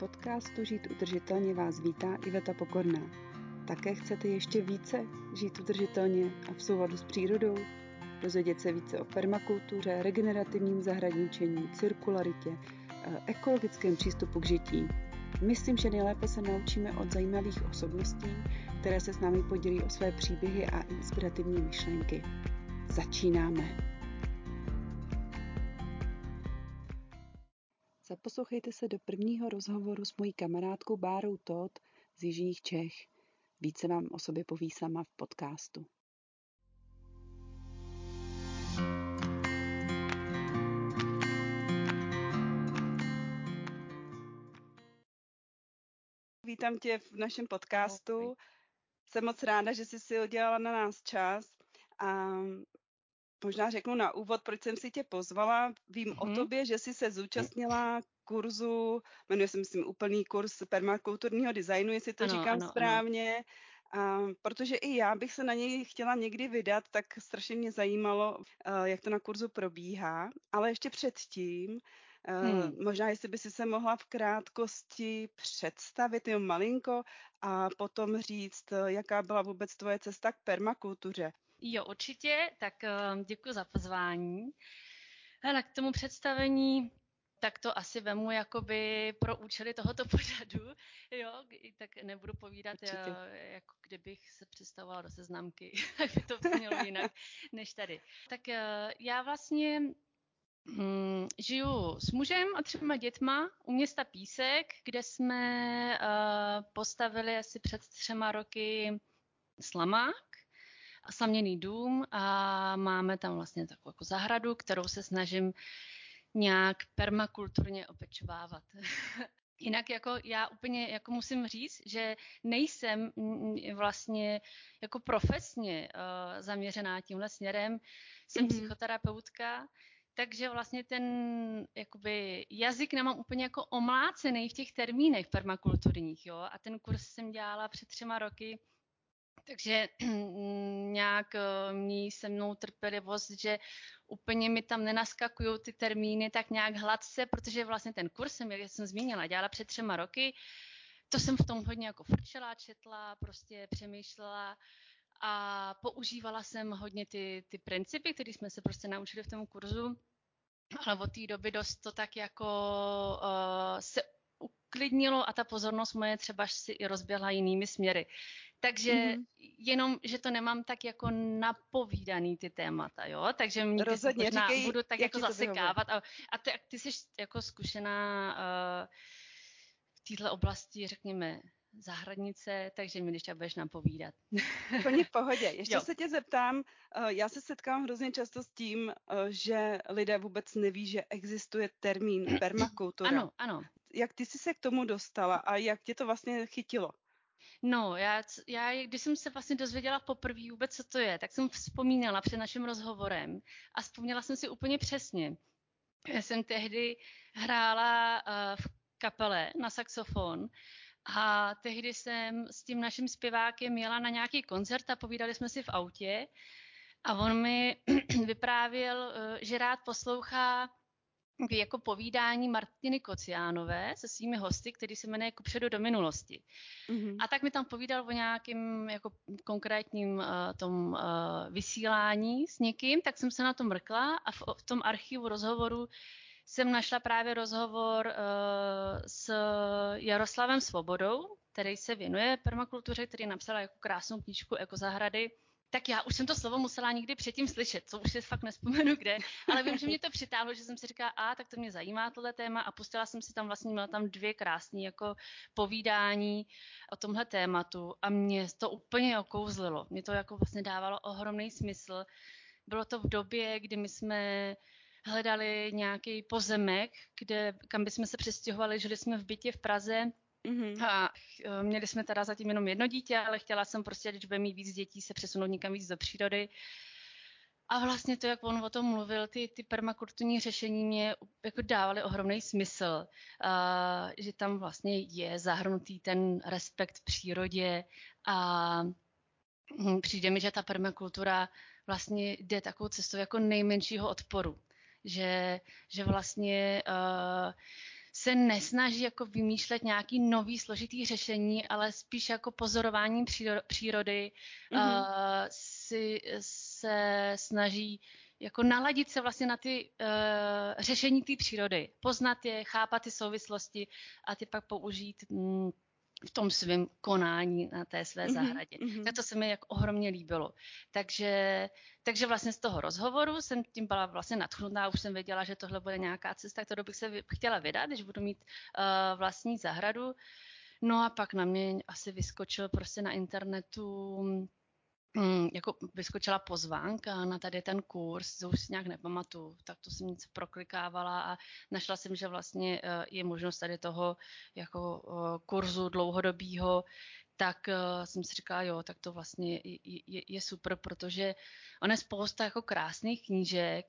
podcastu Žít udržitelně vás vítá Iveta Pokorná. Také chcete ještě více žít udržitelně a v souladu s přírodou? Dozvědět se více o permakultuře, regenerativním zahradničení, cirkularitě, eh, ekologickém přístupu k žití. Myslím, že nejlépe se naučíme od zajímavých osobností, které se s námi podělí o své příběhy a inspirativní myšlenky. Začínáme! Zaposlouchejte se do prvního rozhovoru s mojí kamarádkou Bárou Todd z Jižních Čech. Více vám o sobě poví sama v podcastu. Vítám tě v našem podcastu. Jsem moc ráda, že jsi si udělala na nás čas. A možná řeknu na úvod, proč jsem si tě pozvala. Vím mm-hmm. o tobě, že jsi se zúčastnila kurzu, jmenuje se myslím úplný kurz permakulturního designu, jestli to ano, říkám ano, správně. Ano. A, protože i já bych se na něj chtěla někdy vydat, tak strašně mě zajímalo, uh, jak to na kurzu probíhá. Ale ještě předtím, uh, hmm. možná jestli by si se mohla v krátkosti představit, jo malinko, a potom říct, jaká byla vůbec tvoje cesta k permakultuře. Jo, určitě, tak uh, děkuji za pozvání. Hele, k tomu představení tak to asi vemu jakoby pro účely tohoto pořadu, jo, tak nebudu povídat, Určitě. Eh, jako kdybych se představovala do seznamky, tak by to mělo jinak než tady. Tak eh, já vlastně Hmm, žiju s mužem a třema dětma u města Písek, kde jsme uh, postavili asi před třema roky slamák a saměný dům a máme tam vlastně takovou jako zahradu, kterou se snažím nějak permakulturně opečovávat. Jinak jako já úplně jako musím říct, že nejsem vlastně jako profesně uh, zaměřená tímhle směrem. Jsem mm-hmm. psychoterapeutka, takže vlastně ten jakoby, jazyk nemám úplně jako omlácený v těch termínech permakulturních. Jo? A ten kurz jsem dělala před třema roky takže nějak eh, mějí se mnou trpělivost, že úplně mi tam nenaskakují ty termíny tak nějak hladce, protože vlastně ten kurz jsem, jak jsem zmínila, dělala před třema roky, to jsem v tom hodně jako frčela, četla, prostě přemýšlela a používala jsem hodně ty, ty principy, které jsme se prostě naučili v tom kurzu, ale od té doby dost to tak jako uh, se uklidnilo a ta pozornost moje třeba si i rozběhla jinými směry. Takže mm-hmm. jenom, že to nemám tak jako napovídaný ty témata, jo? Takže mě Rozhodně, možná říkej, budu tak jako zasekávat. A, a ty, ty jsi jako zkušená uh, v této oblasti, řekněme, zahradnice, takže mi když tak budeš nám povídat. Plně v pohodě. Ještě jo. se tě zeptám, eh, já se setkám hrozně často s tím, eh, že lidé vůbec neví, že existuje termín permakultura. Ano, ano. Jak ty jsi se k tomu dostala a jak tě to vlastně chytilo? No, já, já, když jsem se vlastně dozvěděla poprvé vůbec, co to je, tak jsem vzpomínala před naším rozhovorem a vzpomněla jsem si úplně přesně. Já jsem tehdy hrála uh, v kapele na saxofon a tehdy jsem s tím naším zpěvákem jela na nějaký koncert a povídali jsme si v autě a on mi vyprávěl, uh, že rád poslouchá jako povídání Martiny Kociánové se svými hosty, který se jmenuje Kupředu do minulosti. Mm-hmm. A tak mi tam povídal o nějakém jako konkrétním uh, tom uh, vysílání s někým, tak jsem se na to mrkla a v, v tom archivu rozhovoru jsem našla právě rozhovor uh, s Jaroslavem Svobodou, který se věnuje permakultuře, který napsal jako krásnou knížku Ekozahrady tak já už jsem to slovo musela někdy předtím slyšet, co už si fakt nespomenu kde, ale vím, že mě to přitáhlo, že jsem si říkala, a tak to mě zajímá tohle téma a pustila jsem si tam vlastně, měla tam dvě krásné jako povídání o tomhle tématu a mě to úplně okouzlilo. Mě to jako vlastně dávalo ohromný smysl. Bylo to v době, kdy my jsme hledali nějaký pozemek, kde, kam bychom se přestěhovali, žili jsme v bytě v Praze Mm-hmm. A e, měli jsme teda zatím jenom jedno dítě, ale chtěla jsem prostě, když bude mít víc dětí, se přesunout někam víc do přírody. A vlastně to, jak on o tom mluvil, ty, ty permakulturní řešení mě jako dávaly ohromný smysl, uh, že tam vlastně je zahrnutý ten respekt v přírodě a hm, přijde mi, že ta permakultura vlastně jde takovou cestou jako nejmenšího odporu. Že, že vlastně uh, se nesnaží jako vymýšlet nějaký nový složitý řešení, ale spíš jako pozorování přírody mm-hmm. uh, si se snaží jako naladit se vlastně na ty uh, řešení té přírody, poznat je, chápat ty souvislosti a ty pak použít mm, v tom svém konání na té své mm-hmm, zahradě. Mm-hmm. Tak to se mi jako ohromně líbilo. Takže, takže vlastně z toho rozhovoru jsem tím byla vlastně nadchnutá, už jsem věděla, že tohle bude nějaká cesta, kterou bych se chtěla vydat, když budu mít uh, vlastní zahradu. No a pak na mě asi vyskočil prostě na internetu Mm, jako vyskočila pozvánka na tady ten kurz, to už si nějak nepamatuju, tak to jsem nic proklikávala a našla jsem, že vlastně eh, je možnost tady toho jako eh, kurzu dlouhodobýho, tak uh, jsem si říkala, jo, tak to vlastně je, je, je super, protože on je spousta jako krásných knížek,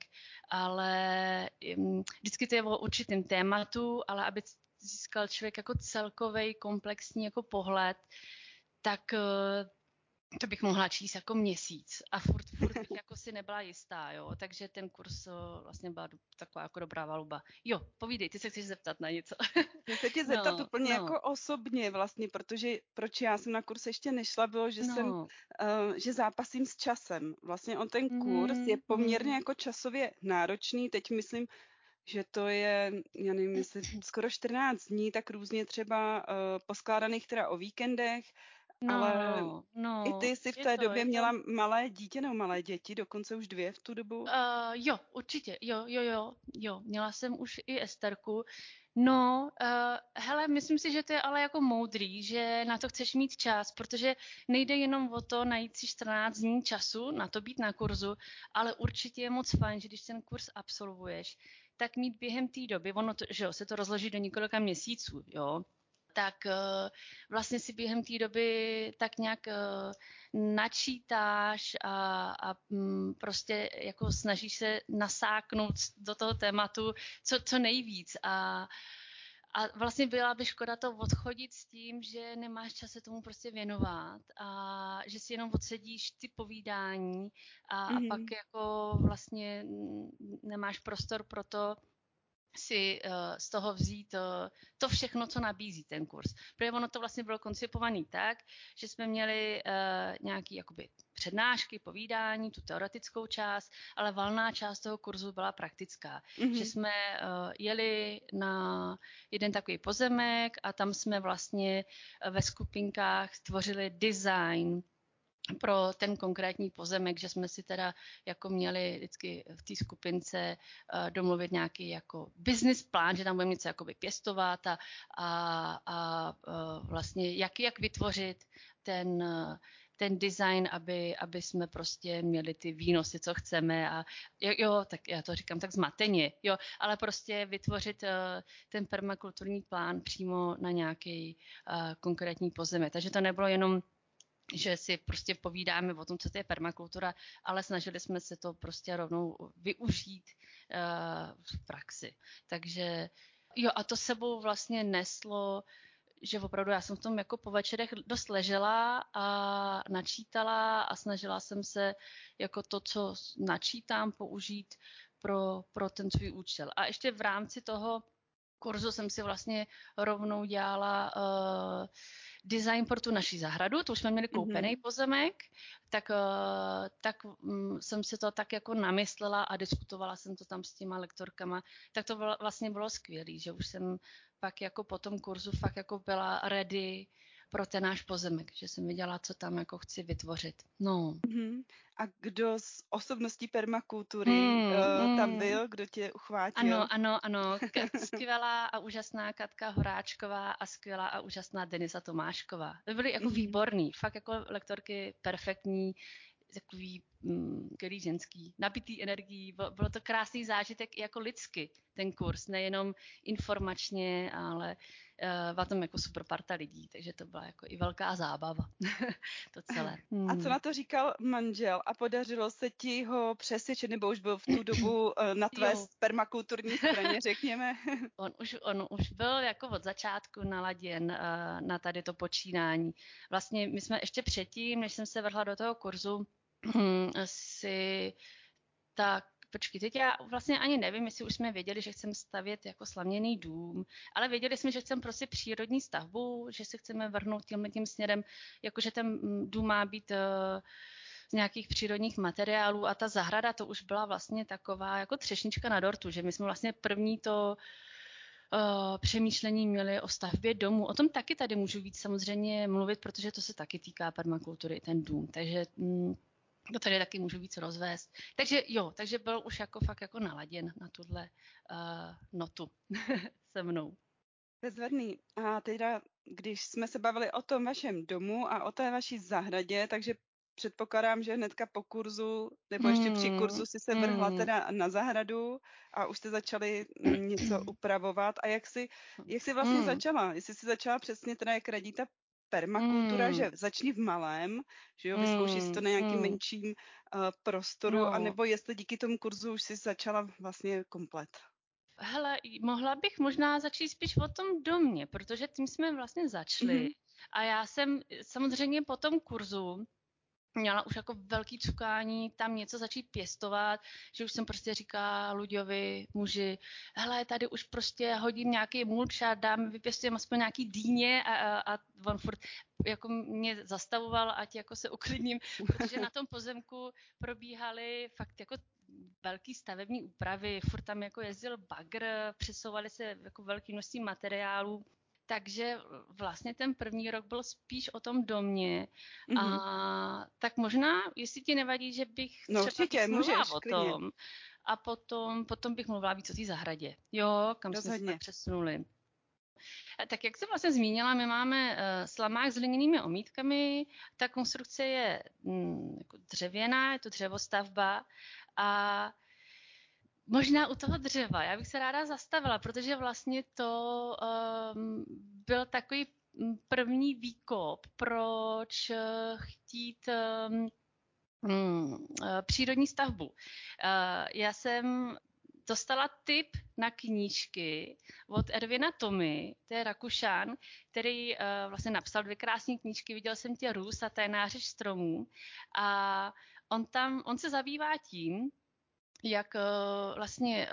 ale um, vždycky to je o určitém tématu, ale aby získal člověk jako celkový komplexní jako pohled, tak to bych mohla číst jako měsíc a furt, furt bych jako si nebyla jistá, jo, takže ten kurz vlastně byla taková jako dobrá valuba. Jo, povídej, ty se chceš zeptat na něco. Chci se tě zeptat no, úplně no. jako osobně vlastně, protože proč já jsem na kurz ještě nešla, bylo, že no. jsem, uh, že zápasím s časem. Vlastně on ten kurz mm, je poměrně mm. jako časově náročný, teď myslím, že to je, já nevím, jestli skoro 14 dní, tak různě třeba uh, poskládaných teda o víkendech, No, ale no, i ty jsi v té to, době měla to... malé dítě nebo malé děti, dokonce už dvě v tu dobu? Uh, jo, určitě, jo, jo, jo, jo, měla jsem už i Esterku. No, uh, hele, myslím si, že to je ale jako moudrý, že na to chceš mít čas, protože nejde jenom o to najít si 14 dní času na to být na kurzu, ale určitě je moc fajn, že když ten kurz absolvuješ, tak mít během té doby, ono to, že jo, se to rozloží do několika měsíců, jo, tak eh, vlastně si během té doby tak nějak eh, načítáš a, a mm, prostě jako snažíš se nasáknout do toho tématu co, co nejvíc a a vlastně byla by škoda to odchodit s tím, že nemáš čas se tomu prostě věnovat a že si jenom odsedíš ty povídání a, mm-hmm. a pak jako vlastně nemáš prostor pro to, si uh, z toho vzít uh, to všechno, co nabízí ten kurz. Protože ono to vlastně bylo koncipovaný tak, že jsme měli uh, nějaký jakoby přednášky, povídání, tu teoretickou část, ale valná část toho kurzu byla praktická. Mm-hmm. Že jsme uh, jeli na jeden takový pozemek a tam jsme vlastně ve skupinkách tvořili design pro ten konkrétní pozemek, že jsme si teda jako měli vždycky v té skupince uh, domluvit nějaký jako business plán, že tam budeme něco jakoby pěstovat a, a, a uh, vlastně jak, jak vytvořit ten, uh, ten design, aby, aby jsme prostě měli ty výnosy, co chceme a jo, jo tak já to říkám tak zmateně, jo, ale prostě vytvořit uh, ten permakulturní plán přímo na nějaký uh, konkrétní pozemek. Takže to nebylo jenom že si prostě povídáme o tom, co to je permakultura, ale snažili jsme se to prostě rovnou využít uh, v praxi. Takže jo, a to sebou vlastně neslo že opravdu já jsem v tom jako po večerech dost ležela a načítala a snažila jsem se jako to, co načítám, použít pro, pro ten svůj účel. A ještě v rámci toho kurzu jsem si vlastně rovnou dělala uh, design pro tu naši zahradu, to už jsme měli koupený mm-hmm. pozemek, tak, uh, tak um, jsem si to tak jako namyslela a diskutovala jsem to tam s těma lektorkama, tak to bylo, vlastně bylo skvělé, že už jsem pak jako po tom kurzu fakt jako byla ready pro ten náš pozemek, že jsem viděla, co tam jako chci vytvořit. No. Mm-hmm. A kdo z osobností permakultury mm, uh, mm. tam byl, kdo tě uchvátil? Ano, ano, ano. Skvělá a úžasná Katka Horáčková a skvělá a úžasná Denisa Tomášková. Byly jako mm-hmm. výborný, fakt jako lektorky perfektní, takový skvělý ženský, nabitý energií. Bylo to krásný zážitek i jako lidsky, ten kurz, nejenom informačně, ale uh, byla tam jako super parta lidí, takže to byla jako i velká zábava, to celé. Hmm. A co na to říkal manžel a podařilo se ti ho přesvědčit, nebo už byl v tu dobu uh, na tvé permakulturní straně, řekněme? on, už, on už byl jako od začátku naladěn uh, na tady to počínání. Vlastně my jsme ještě předtím, než jsem se vrhla do toho kurzu, si tak počkej, teď já vlastně ani nevím, jestli už jsme věděli, že chceme stavět jako slaměný dům, ale věděli jsme, že chceme prostě přírodní stavbu, že se chceme vrhnout tímhle tím směrem, jakože ten mm, dům má být uh, z nějakých přírodních materiálů a ta zahrada to už byla vlastně taková jako třešnička na dortu, že my jsme vlastně první to uh, přemýšlení měli o stavbě domu. O tom taky tady můžu víc samozřejmě mluvit, protože to se taky týká permakultury, ten dům. Takže mm, to tady taky můžu víc rozvést. Takže jo, takže byl už jako fakt jako naladěn na tuhle uh, notu se mnou. Bezvadný. A teda, když jsme se bavili o tom vašem domu a o té vaší zahradě, takže předpokládám, že hnedka po kurzu, nebo ještě mm, při hmm, kurzu si se vrhla mm. teda na zahradu a už jste začali něco upravovat. A jak jsi, jak jsi vlastně mm. začala? Jestli jsi začala přesně teda, jak radí ta permakultura, mm. že začni v malém, že jo, vyzkouši si to na nějakým mm. menším uh, prostoru, no. anebo jestli díky tomu kurzu už jsi začala vlastně komplet. Hele, mohla bych možná začít spíš o tom domě, protože tím jsme vlastně začali. Mm-hmm. A já jsem samozřejmě po tom kurzu měla už jako velký cukání tam něco začít pěstovat, že už jsem prostě říká Luďovi, muži, hele, tady už prostě hodím nějaký mulč a dám, vypěstujeme aspoň nějaký dýně a, a, a on furt jako mě zastavoval, ať jako se uklidním, protože na tom pozemku probíhaly fakt jako velký stavební úpravy, furt tam jako jezdil bagr, přesouvali se jako velký množství materiálů, takže vlastně ten první rok byl spíš o tom domě. Mm-hmm. A mhm. tak možná, jestli ti nevadí, že bych no, třeba určitě, můžeš, o tom. A potom, potom bych mluvila víc o té zahradě. Jo, kam Rozhodně. jsme se přesunuli. Tak jak jsem vlastně zmínila, my máme uh, slamák s hliněnými omítkami. Ta konstrukce je mm, jako dřevěná, je to dřevostavba a Možná u toho dřeva, já bych se ráda zastavila, protože vlastně to um, byl takový první výkop, proč uh, chtít um, um, přírodní stavbu. Uh, já jsem dostala tip na knížky od Ervina Tomy, to je Rakušan, který uh, vlastně napsal dvě krásné knížky, viděl jsem tě růst a ténářiš stromů a on tam, on se zabývá tím, jak eh, vlastně, eh,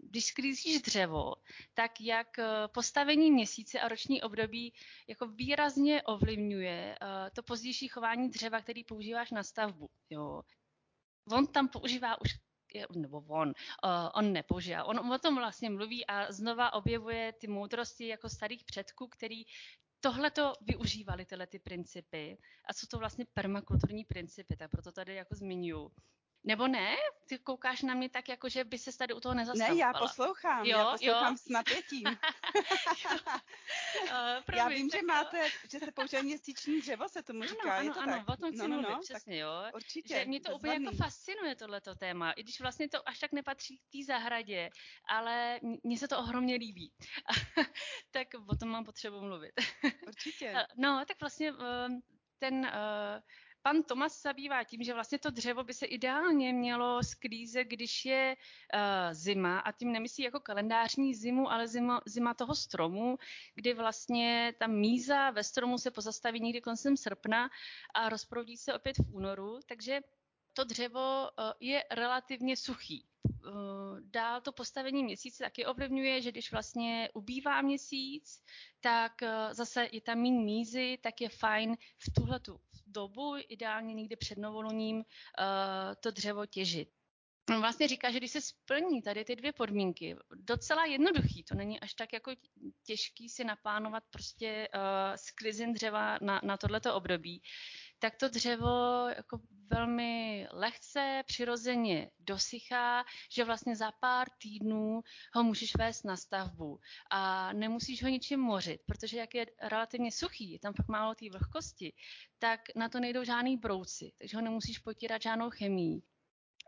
když sklízíš dřevo, tak jak eh, postavení měsíce a roční období jako výrazně ovlivňuje to pozdější chování dřeva, který používáš na stavbu. Jo. On tam používá už nebo on, on nepoužívá. On o tom vlastně mluví a znova objevuje ty moudrosti jako starých předků, který tohle to využívali, tyhle ty principy. A co to vlastně permakulturní principy, tak proto tady jako zmiňuji. Nebo ne? Ty koukáš na mě tak, jako že by se tady u toho nezastavovala. Ne, já poslouchám. Jo, já poslouchám jo. s napětím. uh, já vím, že máte, že se používá měsíční dřevo, se tomu říká. Ano, je to ano, tak? o tom chci no, no, no, přesně, jo. Určitě. Že mě to úplně jako fascinuje, tohleto téma, i když vlastně to až tak nepatří k té zahradě, ale mně se to ohromně líbí. tak o tom mám potřebu mluvit. Určitě. no, tak vlastně ten uh, pan Tomas zabývá tím, že vlastně to dřevo by se ideálně mělo sklízet, když je uh, zima a tím nemyslí jako kalendářní zimu, ale zima, zima toho stromu, kdy vlastně ta míza ve stromu se pozastaví někdy koncem srpna a rozproudí se opět v únoru, takže to dřevo uh, je relativně suchý. Uh, dál to postavení měsíce taky ovlivňuje, že když vlastně ubývá měsíc, tak uh, zase je tam méně mízy, tak je fajn v tuhle dobu, ideálně někdy před novoluním, to dřevo těžit. On vlastně říká, že když se splní tady ty dvě podmínky, docela jednoduchý, to není až tak jako těžký si naplánovat prostě uh, sklizin dřeva na, na tohleto období, tak to dřevo jako velmi lehce, přirozeně dosychá, že vlastně za pár týdnů ho můžeš vést na stavbu a nemusíš ho ničím mořit, protože jak je relativně suchý, je tam fakt málo té vlhkosti, tak na to nejdou žádný brouci, takže ho nemusíš potírat žádnou chemii.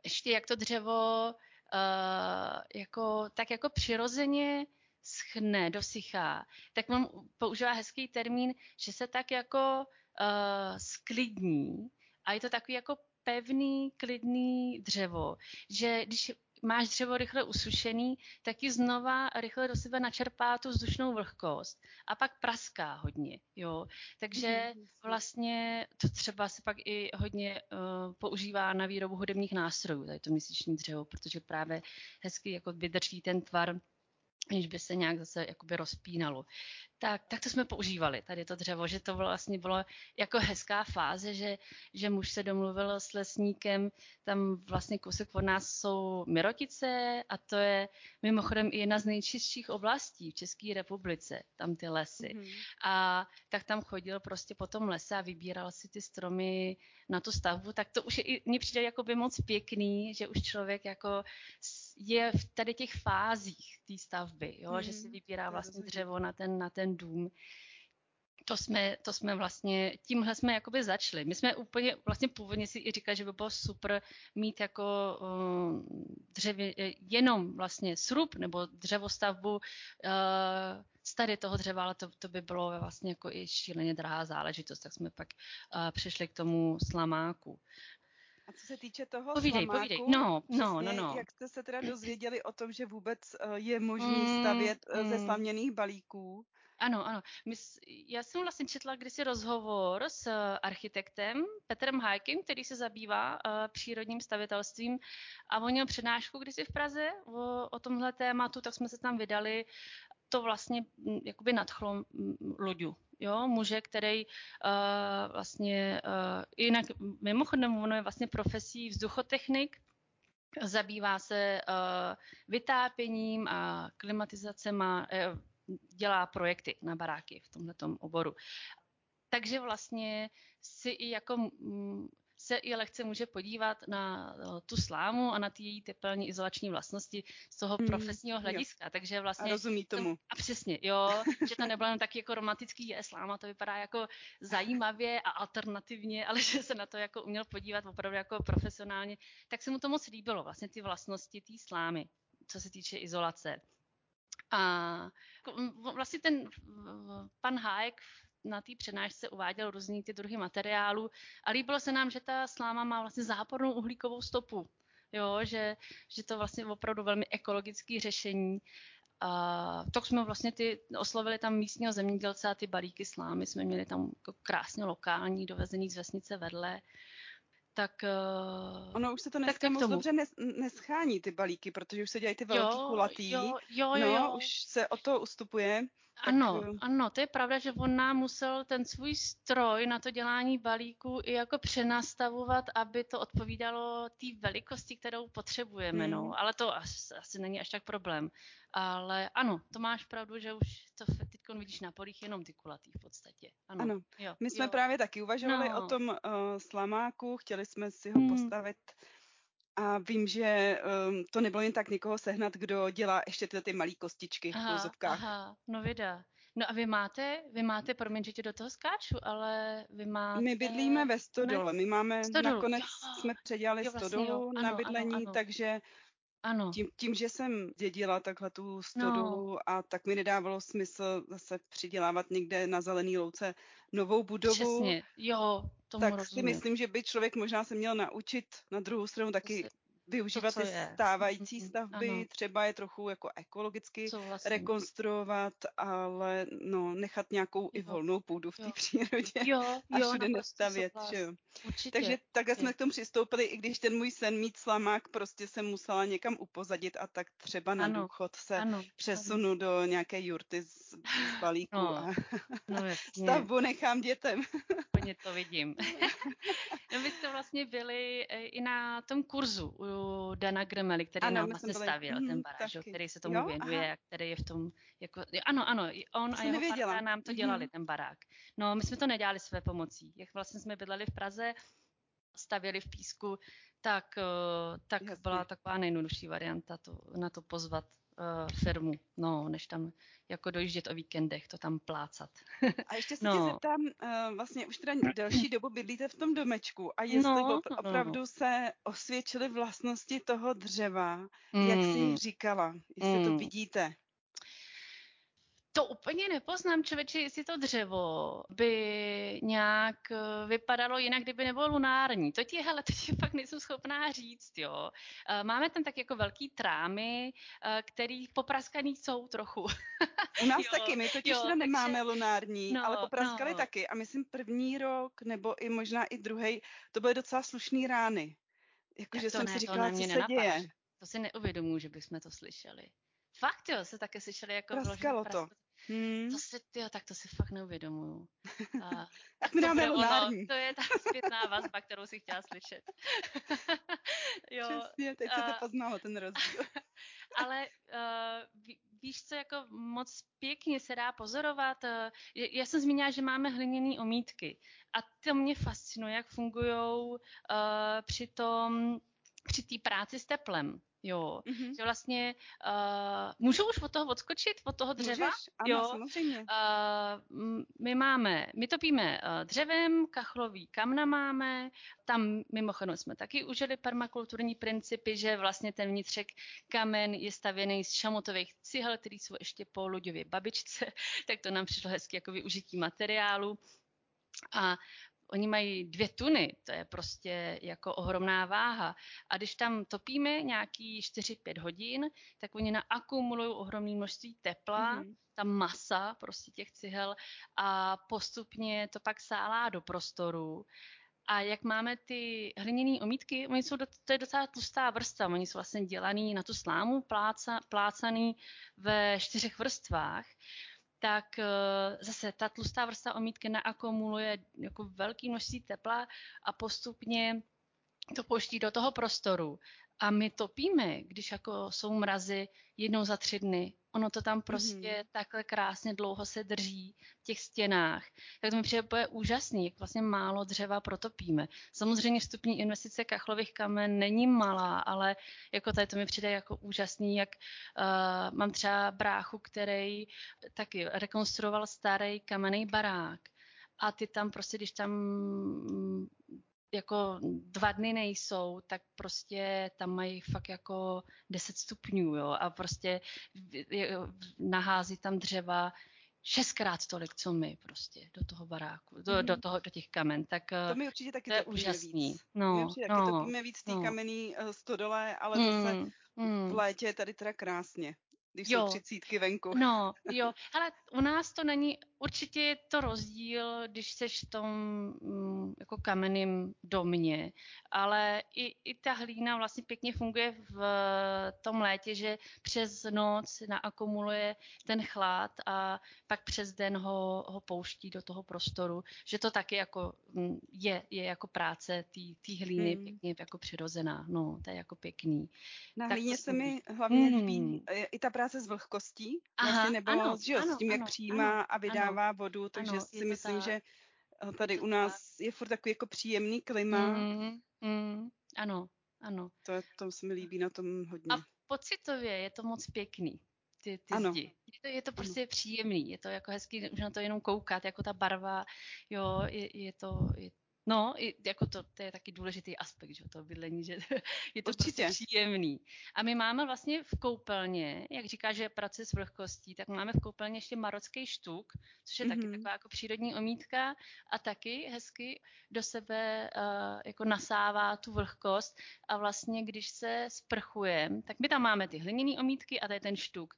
Ještě jak to dřevo uh, jako, tak jako přirozeně schne, dosychá, tak on používá hezký termín, že se tak jako uh, sklidní a je to takový jako pevný, klidný dřevo, že když máš dřevo rychle usušený, tak ji znova rychle do sebe načerpá tu vzdušnou vlhkost a pak praská hodně, jo. Takže mm, vlastně to třeba se pak i hodně uh, používá na výrobu hudebních nástrojů, tady to měsíční dřevo, protože právě hezky jako vydrží ten tvar aniž by se nějak zase jakoby rozpínalo. Tak, tak to jsme používali, tady to dřevo, že to vlastně bylo jako hezká fáze, že, že muž se domluvil s lesníkem, tam vlastně kousek od nás jsou Mirotice a to je mimochodem i jedna z nejčistších oblastí v České republice, tam ty lesy. Mm-hmm. A tak tam chodil prostě po tom lese a vybíral si ty stromy na tu stavbu, tak to už je, mně přijde jako by moc pěkný, že už člověk jako je v tady těch fázích té stavby, jo? Mm. že si hmm, vybírá vlastně dřevo na ten, na ten dům. To jsme, to jsme vlastně, tímhle jsme jakoby začali. My jsme úplně, vlastně původně si i říkali, že by bylo super mít jako uh, dřevě, jenom vlastně srub nebo dřevostavbu uh, z tady toho dřeva, ale to, to by bylo vlastně jako i šíleně drahá záležitost, tak jsme pak uh, přišli k tomu slamáku. A co se týče toho povídej, slamáku, povídej. No, no, no, no. jak jste se teda dozvěděli o tom, že vůbec eh, je možný mm, stavět mm, ze slaměných balíků? Ano, ano. Já jsem vlastně četla kdysi rozhovor s eh, architektem Petrem Hajkem, který se zabývá uh, přírodním stavitelstvím a on měl přednášku kdysi v Praze o, o tomhle tématu, tak jsme se tam vydali. To vlastně mm, jakoby nadchlo mm, Luďu, jo, muže, který uh, vlastně uh, jinak, mimochodem, ono je vlastně profesí vzduchotechnik, zabývá se uh, vytápěním a klimatizacem a uh, dělá projekty na baráky v tomto oboru. Takže vlastně si i jako mm, se i lehce může podívat na eh, tu slámu a na ty její tepelní izolační vlastnosti z toho mm, profesního hlediska. Jo. Takže vlastně... A rozumí tomu. A přesně, jo, že to nebylo jen tak jako romantický je sláma, to vypadá jako zajímavě a alternativně, ale že se na to jako uměl podívat opravdu jako profesionálně, tak se mu to moc líbilo, vlastně ty vlastnosti té slámy, co se týče izolace. A vlastně ten pan Hájek na té přednášce uváděl různý ty druhy materiálů a líbilo se nám, že ta sláma má vlastně zápornou uhlíkovou stopu. Jo, že, že to vlastně opravdu velmi ekologické řešení. A tak jsme vlastně ty, oslovili tam místního zemědělce a ty balíky slámy jsme měli tam jako krásně lokální, dovezený z vesnice vedle tak... Uh, ono už se to dneska moc tomu. dobře nes, neschání, ty balíky, protože už se dělají ty velký jo, kulatý. Jo, jo, jo, no, jo. už se o to ustupuje. Ano, tak... ano, to je pravda, že on nám musel ten svůj stroj na to dělání balíků i jako přenastavovat, aby to odpovídalo té velikosti, kterou potřebujeme, no. hmm. no. Ale to asi, asi není až tak problém. Ale ano, to máš pravdu, že už to teď vidíš na polích jenom ty kulatý v podstatě. Ano, ano. Jo, my jsme jo. právě taky uvažovali no. o tom uh, slamáku, chtěli jsme si ho hmm. postavit a vím, že um, to nebylo jen tak někoho sehnat, kdo dělá ještě tyhle ty malé kostičky aha, v pozovkách. Aha, no vida. No a vy máte, vy máte, promiň, že tě do toho skáču, ale vy máte... My bydlíme ve Stodole, my máme, stodolu. nakonec jo. jsme předělali jo, vlastně, Stodolu ano, na bydlení, ano, ano. takže ano. Tím, tím, že jsem dědila takhle tu stodolu no. a tak mi nedávalo smysl zase přidělávat někde na zelený louce novou budovu. Přesně, jo, tomu tak rozumím. si myslím, že by člověk možná se měl naučit na druhou stranu taky využívat to, ty je. stávající mhm, stavby, ano. třeba je trochu jako ekologicky vlastně? rekonstruovat, ale no, nechat nějakou jo. i volnou půdu v té přírodě jo, a jo, všude nestavět. Že jo. Určitě. Takže takhle jsme k tomu přistoupili, i když ten můj sen mít slamák prostě jsem musela někam upozadit a tak třeba na ano. důchod se ano. přesunu ano. do nějaké jurty z, z balíku no. a no, stavbu nechám dětem. Úplně to vidím. no vy jste vlastně byli eh, i na tom kurzu u Dana Gremely, který ano, nám vlastně byli, stavěl mm, ten baráž, taky. který se tomu jo? věnuje, Aha. který je v tom, jako, ano, ano, on a jeho nevěděla. nám to dělali, mm. ten barák. No, my jsme to nedělali své pomocí. Jak vlastně jsme bydleli v Praze, stavěli v písku, tak, eh, tak byla taková nejjednodušší varianta to, na to pozvat uh, firmu, no, než tam jako dojíždět o víkendech, to tam plácat. A ještě se no. tě zeptám, uh, vlastně už teda delší dobu bydlíte v tom domečku a jestli no, no, no. opravdu no. se osvědčily vlastnosti toho dřeva, mm. jak jsi říkala, jestli mm. to vidíte. To úplně nepoznám, člověče, jestli to dřevo by nějak eh, vypadalo jinak, kdyby nebylo lunární. To ti, hele, to ti fakt nejsem schopná říct, jo. Eh, máme tam tak jako velký trámy, eh, který popraskaný jsou trochu. U nás jo, taky, my totiž jo, nemáme takže... lunární, no, ale popraskali no. taky. A myslím první rok, nebo i možná i druhý, to byly docela slušný rány. Jakože jsem ne, si říkala, co se nenapadá. děje. To si neuvědomuji, že bychom to slyšeli. Fakt jo, se také slyšeli jako Praskalo to. Hmm. To si, jo, tak to si fakt neuvědomuju. A, tak mi dáme lunární. To je ta zpětná vazba, kterou si chtěla slyšet. jo, Přesně, teď se to poznalo, ten rozdíl. ale uh, víš, co jako moc pěkně se dá pozorovat. Uh, já jsem zmínila, že máme hliněné omítky a to mě fascinuje, jak fungují uh, při tom, při té práci s teplem. Jo, mm-hmm. že vlastně uh, můžu už od toho odskočit, od toho dřeva? Můžeš, ano, jo. samozřejmě. Uh, my máme, my topíme uh, dřevem, kachlový kamna máme, tam mimochodem jsme taky užili permakulturní principy, že vlastně ten vnitřek kamen je stavěný z šamotových cihel, který jsou ještě po Luďově babičce, tak to nám přišlo hezky jako využití materiálu. A Oni mají dvě tuny, to je prostě jako ohromná váha. A když tam topíme nějaký 4-5 hodin, tak oni naakumulují ohromné množství tepla, mm-hmm. ta masa prostě těch cihel a postupně to pak sálá do prostoru. A jak máme ty hliněné omítky, oni jsou, to je docela tlustá vrstva, oni jsou vlastně dělaný na tu slámu, pláca, plácaný ve čtyřech vrstvách tak eh, zase ta tlustá vrstva omítky naakumuluje jako velké množství tepla a postupně to pouští do toho prostoru. A my topíme, když jako jsou mrazy jednou za tři dny. Ono to tam prostě mm-hmm. takhle krásně dlouho se drží v těch stěnách. Tak to mi přijde je úžasný, jak vlastně málo dřeva protopíme. Samozřejmě vstupní investice kachlových kamen není malá, ale jako tady to mi přijde jako úžasný, jak uh, mám třeba bráchu, který taky rekonstruoval starý kamenný barák a ty tam prostě, když tam jako dva dny nejsou, tak prostě tam mají fakt jako 10 stupňů, jo, a prostě nahází tam dřeva šestkrát tolik, co my prostě do toho baráku, do, mm. do, toho, do těch kamen, tak to mi určitě taky to je úžasný. Víc. No, určitě no, taky topíme víc té no. kamenný uh, stodole, ale mm, zase mm. v létě je tady teda krásně když jo. jsou třicítky venku. No, jo, ale u nás to není, určitě je to rozdíl, když seš v tom mm, jako kamenným domě, ale i, i ta hlína vlastně pěkně funguje v tom létě, že přes noc naakumuluje ten chlad a pak přes den ho, ho pouští do toho prostoru, že to taky jako mm, je, je jako práce té hlíny hmm. pěkně jako přirozená, no, to je jako pěkný. Na tak hlíně se mi hlavně hmm. líbí i ta práce s vlhkostí, Aha, vlastně, nebo ano, že jo, ano, s tím, jak ano, přijímá ano, a vydává ano, vodu, takže ano, si myslím, tak. že eh, tady u nás je furt takový jako příjemný klima. Mm, mm, ano, ano. To, to se mi líbí na tom hodně. A pocitově je to moc pěkný ty, ty ano. zdi. Je to, je to prostě ano. příjemný, je to jako hezký, už na to jenom koukat, jako ta barva, jo, je, je to, je, No, i, jako to, to je taky důležitý aspekt, že to bydlení, že je to Určitě. prostě příjemný. A my máme vlastně v koupelně, jak říká, že pracuje s vlhkostí, tak máme v koupelně ještě marocký štuk, což je mm-hmm. taky mhm. taková jako přírodní omítka a taky hezky do sebe uh, jako nasává tu vlhkost a vlastně, když se sprchujeme, tak my tam máme ty hliněné omítky a to je ten štuk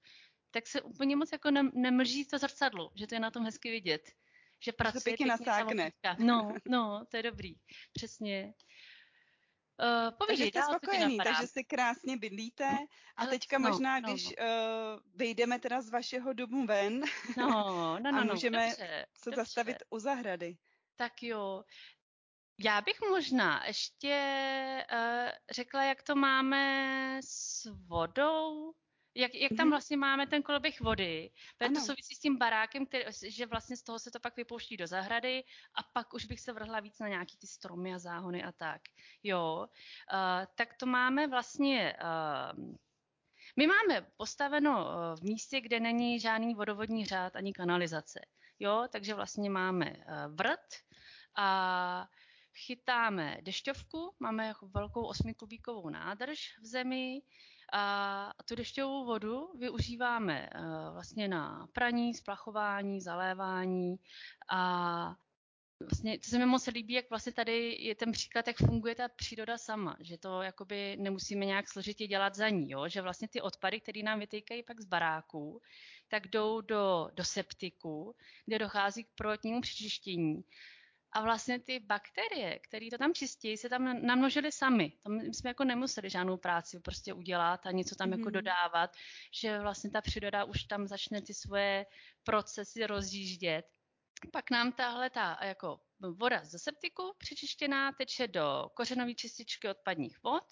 tak se úplně moc jako nemlží to zrcadlo, že to je na tom hezky vidět že pracuje to pěkně nasákne. No, no, to je dobrý. Přesně. Uh, povídej, takže jste spokojený, takže si krásně bydlíte a teďka no, možná, no, když no. Uh, vyjdeme teda z vašeho domu ven no, no, no, a no, můžeme no, dobře, se dobře. zastavit u zahrady. Tak jo. Já bych možná ještě uh, řekla, jak to máme s vodou. Jak, jak tam mhm. vlastně máme ten koloběh vody, protože to souvisí s tím barákem, který, že vlastně z toho se to pak vypouští do zahrady a pak už bych se vrhla víc na nějaký ty stromy a záhony a tak. Jo, uh, tak to máme vlastně... Uh, my máme postaveno v místě, kde není žádný vodovodní řád ani kanalizace. Jo, takže vlastně máme vrt a chytáme dešťovku, máme velkou osmikubíkovou nádrž v zemi, A tu dešťovou vodu využíváme eh, vlastně na praní, splachování, zalévání a vlastně, to se mi moc líbí, jak vlastně tady je ten příklad, jak funguje ta příroda sama, že to jakoby nemusíme nějak složitě dělat za ní, jo? že vlastně ty odpady, které nám vytýkají pak z baráků, tak jdou do, do septiku, kde dochází k prvotnímu přičištění. A vlastně ty bakterie, které to tam čistí, se tam namnožily sami. Tam jsme jako nemuseli žádnou práci prostě udělat a něco tam mm-hmm. jako mhm. dodávat, že vlastně ta příroda už tam začne ty svoje procesy rozjíždět pak nám tahle ta jako voda ze septiku přičištěná teče do kořenové čističky odpadních vod,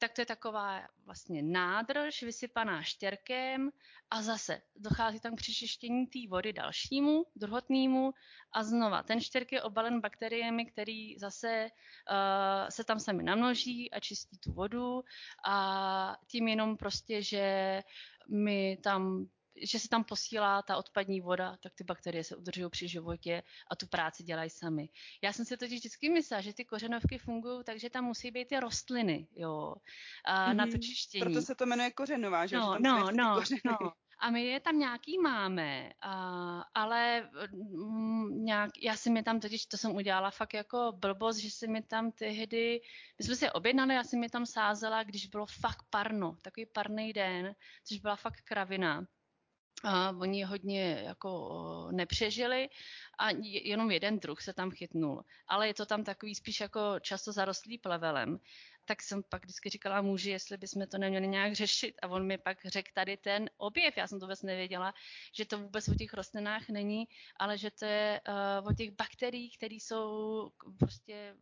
tak to je taková vlastně nádrž vysypaná štěrkem a zase dochází tam k přičištění té vody dalšímu, druhotnému a znova. Ten štěrk je obalen bakteriemi, který zase uh, se tam sami namnoží a čistí tu vodu a tím jenom prostě, že my tam že se tam posílá ta odpadní voda, tak ty bakterie se udržují při životě a tu práci dělají sami. Já jsem si totiž vždycky myslela, že ty kořenovky fungují tak, že tam musí být ty rostliny, jo, a mm-hmm. na to čištění. Proto se to jmenuje kořenová, že? No, že tam no, no, no. A my je tam nějaký máme, a, ale m, nějak, já si mi tam totiž, to jsem udělala fakt jako blbost, že si mi tam tehdy, my jsme si objednali, já jsem mi tam sázela, když bylo fakt parno, takový parný den, což byla fakt kravina a oni hodně jako nepřežili a jenom jeden druh se tam chytnul. Ale je to tam takový spíš jako často zarostlý plevelem. Tak jsem pak vždycky říkala muži, jestli bychom to neměli nějak řešit. A on mi pak řekl tady ten objev. Já jsem to vůbec nevěděla, že to vůbec o těch rostlinách není, ale že to je uh, o těch bakteriích, které jsou prostě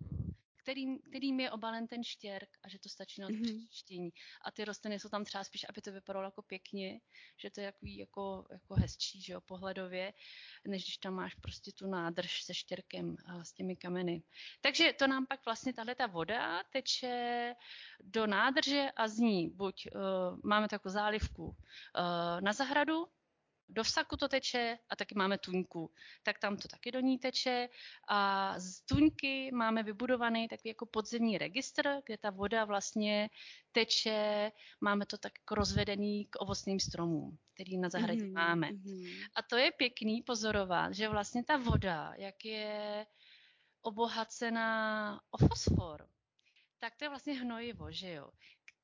kterým, kterým je obalen ten štěrk a že to stačí na to mm-hmm. A ty rostliny jsou tam třeba spíš, aby to vypadalo jako pěkně, že to je jako, jako, jako hezčí, že jo, pohledově, než když tam máš prostě tu nádrž se štěrkem a s těmi kameny. Takže to nám pak vlastně tahle ta voda teče do nádrže a z ní buď uh, máme takovou zálivku uh, na zahradu, do vsaku to teče a taky máme tuňku, tak tam to taky do ní teče a z tuňky máme vybudovaný takový jako podzemní registr, kde ta voda vlastně teče, máme to tak jako rozvedený k ovocným stromům, který na zahradě mm-hmm. máme. Mm-hmm. A to je pěkný pozorovat, že vlastně ta voda, jak je obohacená o fosfor, tak to je vlastně hnojivo, že jo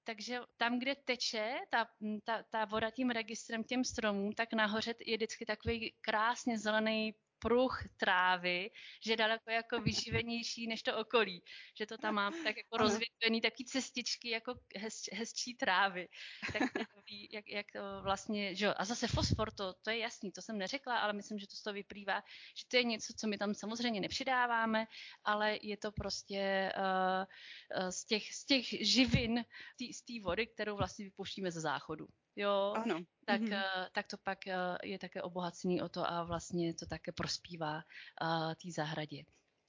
takže tam, kde teče ta, ta, ta voda tím registrem těm stromům, tak nahoře je vždycky takový krásně zelený pruh trávy, že je daleko jako vyživenější než to okolí. Že to tam má tak jako rozvětvený taky cestičky jako hez, hezčí trávy. Tak takový, jak, jak to vlastně, že A zase fosfor, to, to je jasný, to jsem neřekla, ale myslím, že to z toho vyplývá, že to je něco, co my tam samozřejmě nepřidáváme, ale je to prostě uh, z, těch, z těch živin, z té vody, kterou vlastně vypouštíme ze záchodu. Jo, ano. Tak, mm-hmm. tak to pak eh, je také obohacený o to a vlastně to také prospívá uh, té zahradě.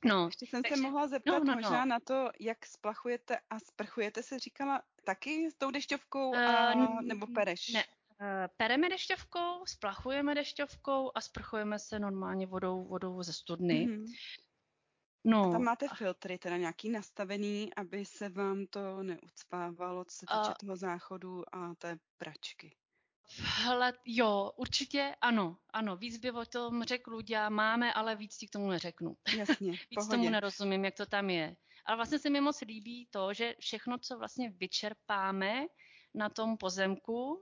No, Ještě jsem takže, se mohla zeptat no, no, možná no. na to, jak splachujete a sprchujete, se říkala taky s tou dešťovkou a, uh, nebo pereš? Ne, uh, pereme dešťovkou, splachujeme dešťovkou a sprchujeme se normálně vodou, vodou ze studny. Mm-hmm. No. A tam máte filtry, teda nějaký nastavený, aby se vám to neucpávalo, co se týče uh, toho záchodu a té pračky. Hele, jo, určitě ano, ano, víc by o tom řekl Ludia, máme, ale víc ti k tomu neřeknu. Jasně, víc pohodě. tomu nerozumím, jak to tam je. Ale vlastně se mi moc líbí to, že všechno, co vlastně vyčerpáme, na tom pozemku, uh,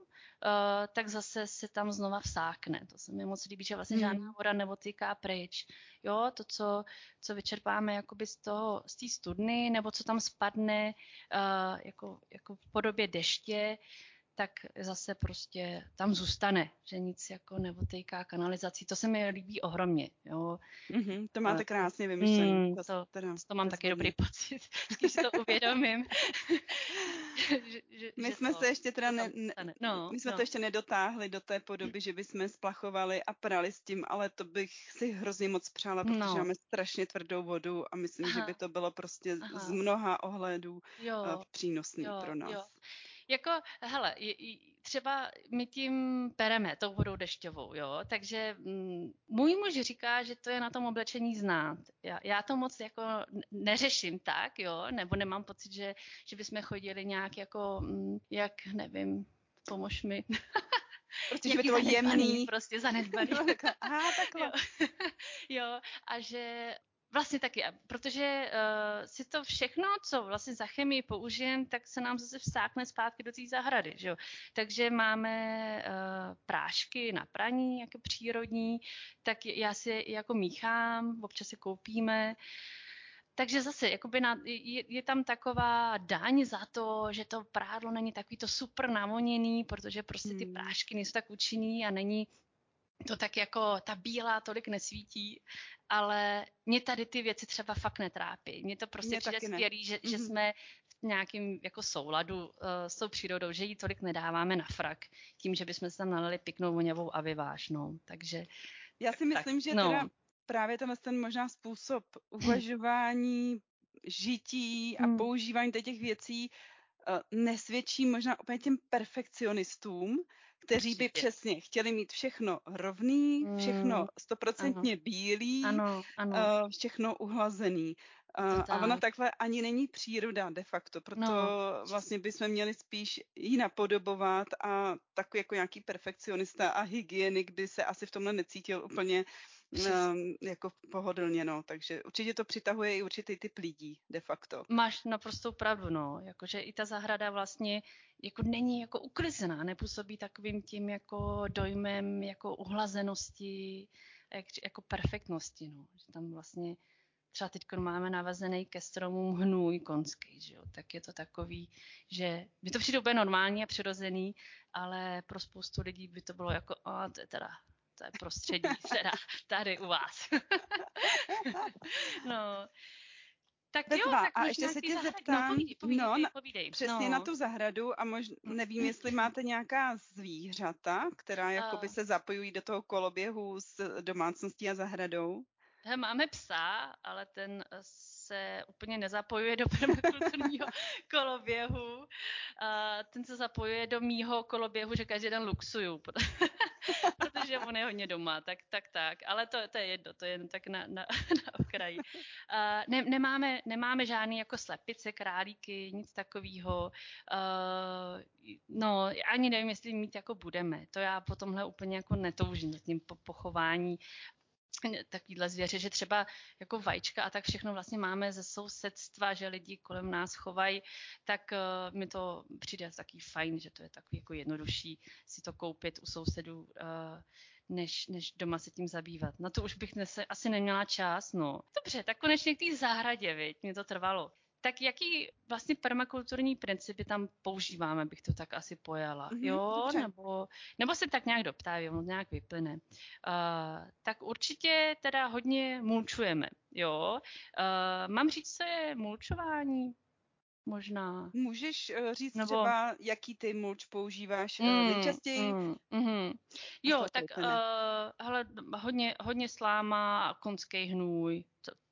tak zase se tam znova vsákne. To se mi moc líbí, že vlastně mm. žádná voda neotýká pryč. Jo, to, co, co vyčerpáme jakoby z toho, z té studny, nebo co tam spadne uh, jako, jako v podobě deště, tak zase prostě tam zůstane, že nic jako neotejká kanalizací. To se mi líbí ohromně. Jo. Mm-hmm, to máte krásně vymyšlené. Mm, to, to, teda, to mám taky dobrý pocit, když to uvědomím. že, že, my že jsme to, se ještě teda ne, ne, no, my jsme no. to ještě nedotáhli do té podoby, že bychom splachovali a prali s tím, ale to bych si hrozně moc přála, protože no. máme strašně tvrdou vodu a myslím, Aha. že by to bylo prostě Aha. z mnoha ohledů jo, přínosný jo, pro nás. Jo. Jako, hele, třeba my tím pereme tou vodou dešťovou, jo, takže mm, můj muž říká, že to je na tom oblečení znát. Já, já to moc jako neřeším tak, jo, nebo nemám pocit, že, že bychom chodili nějak jako, mm, jak, nevím, pomož mi. Protože by to jemný. Prostě zanedbaný. Aha, takhle. Jo. jo, a že Vlastně taky, protože uh, si to všechno, co vlastně za chemii použijem, tak se nám zase vstákne zpátky do té zahrady. Že jo? Takže máme uh, prášky na praní, jako přírodní, tak já si jako míchám, občas si koupíme. Takže zase jakoby na, je, je tam taková daň za to, že to prádlo není takový to super navoněný, protože prostě ty hmm. prášky nejsou tak účinný a není to tak jako ta bílá tolik nesvítí, ale mě tady ty věci třeba fakt netrápí. Mě to prostě mě přijde skvělý, že, mm-hmm. že mhm. jsme v nějakým jako souladu uh, s tou přírodou, že jí tolik nedáváme na frak, tím, že bychom se tam nalili pěknou voňavou a vyvážnou. Takže já si myslím, tak, že no. teda právě tenhle ten možná způsob uvažování, žití a hmm. používání těch věcí uh, nesvědčí možná úplně těm perfekcionistům, kteří by přesně chtěli mít všechno rovný, všechno hmm. stoprocentně bílý, ano, ano. Uh, všechno uhlazený. Uh, a ona takhle ani není příroda de facto, proto no. vlastně bychom měli spíš ji napodobovat a takový jako nějaký perfekcionista a hygienik by se asi v tomhle necítil úplně um, jako pohodlně, no. Takže určitě to přitahuje i určitý typ lidí, de facto. Máš naprostou pravdu, no. Jakože i ta zahrada vlastně jako není jako uklizená, nepůsobí takovým tím jako dojmem jako uhlazenosti, jak, jako perfektnosti, no. Že tam vlastně třeba teď máme navazený ke stromům hnůj konský, že jo? tak je to takový, že by to přijde úplně normální a přirozený, ale pro spoustu lidí by to bylo jako, a to je teda je prostředí teda tady u vás. no, tak jo, tak a ještě se tě zeptám, no, povídej, povídej, no, povídej. přesně no. na tu zahradu a mož, nevím, jestli máte nějaká zvířata, která jakoby se zapojují do toho koloběhu s domácností a zahradou. Máme psa, ale ten se úplně nezapojuje do permakulturního koloběhu. ten se zapojuje do mýho koloběhu, že každý den luxuju. protože on je hodně doma, tak, tak, tak. Ale to, to je jedno, to je jen tak na, na, na okraji. Uh, ne, nemáme, nemáme žádný jako slepice, králíky, nic takového. Uh, no, ani nevím, jestli mít jako budeme. To já po tomhle úplně jako netoužím, tím po, pochování takovýhle zvěře, že třeba jako vajíčka a tak všechno vlastně máme ze sousedstva, že lidi kolem nás chovají, tak uh, mi to přijde taky fajn, že to je takový jako jednodušší si to koupit u sousedů, uh, než, než doma se tím zabývat. Na to už bych nese, asi neměla čas, no. Dobře, tak konečně k té zahradě, viď, mě to trvalo. Tak jaký vlastně permakulturní principy tam používáme, bych to tak asi pojala, mm-hmm, jo? Nebo, nebo se tak nějak doptávím, on nějak vyplyne. Uh, tak určitě teda hodně mulčujeme, jo? Uh, mám říct, co je mulčování? Možná. Můžeš uh, říct Nebo... třeba, jaký ty mulč používáš mm, uh, nejčastěji? Mm, mm. Jo, tak uh, hele, hodně, hodně sláma, konský hnůj,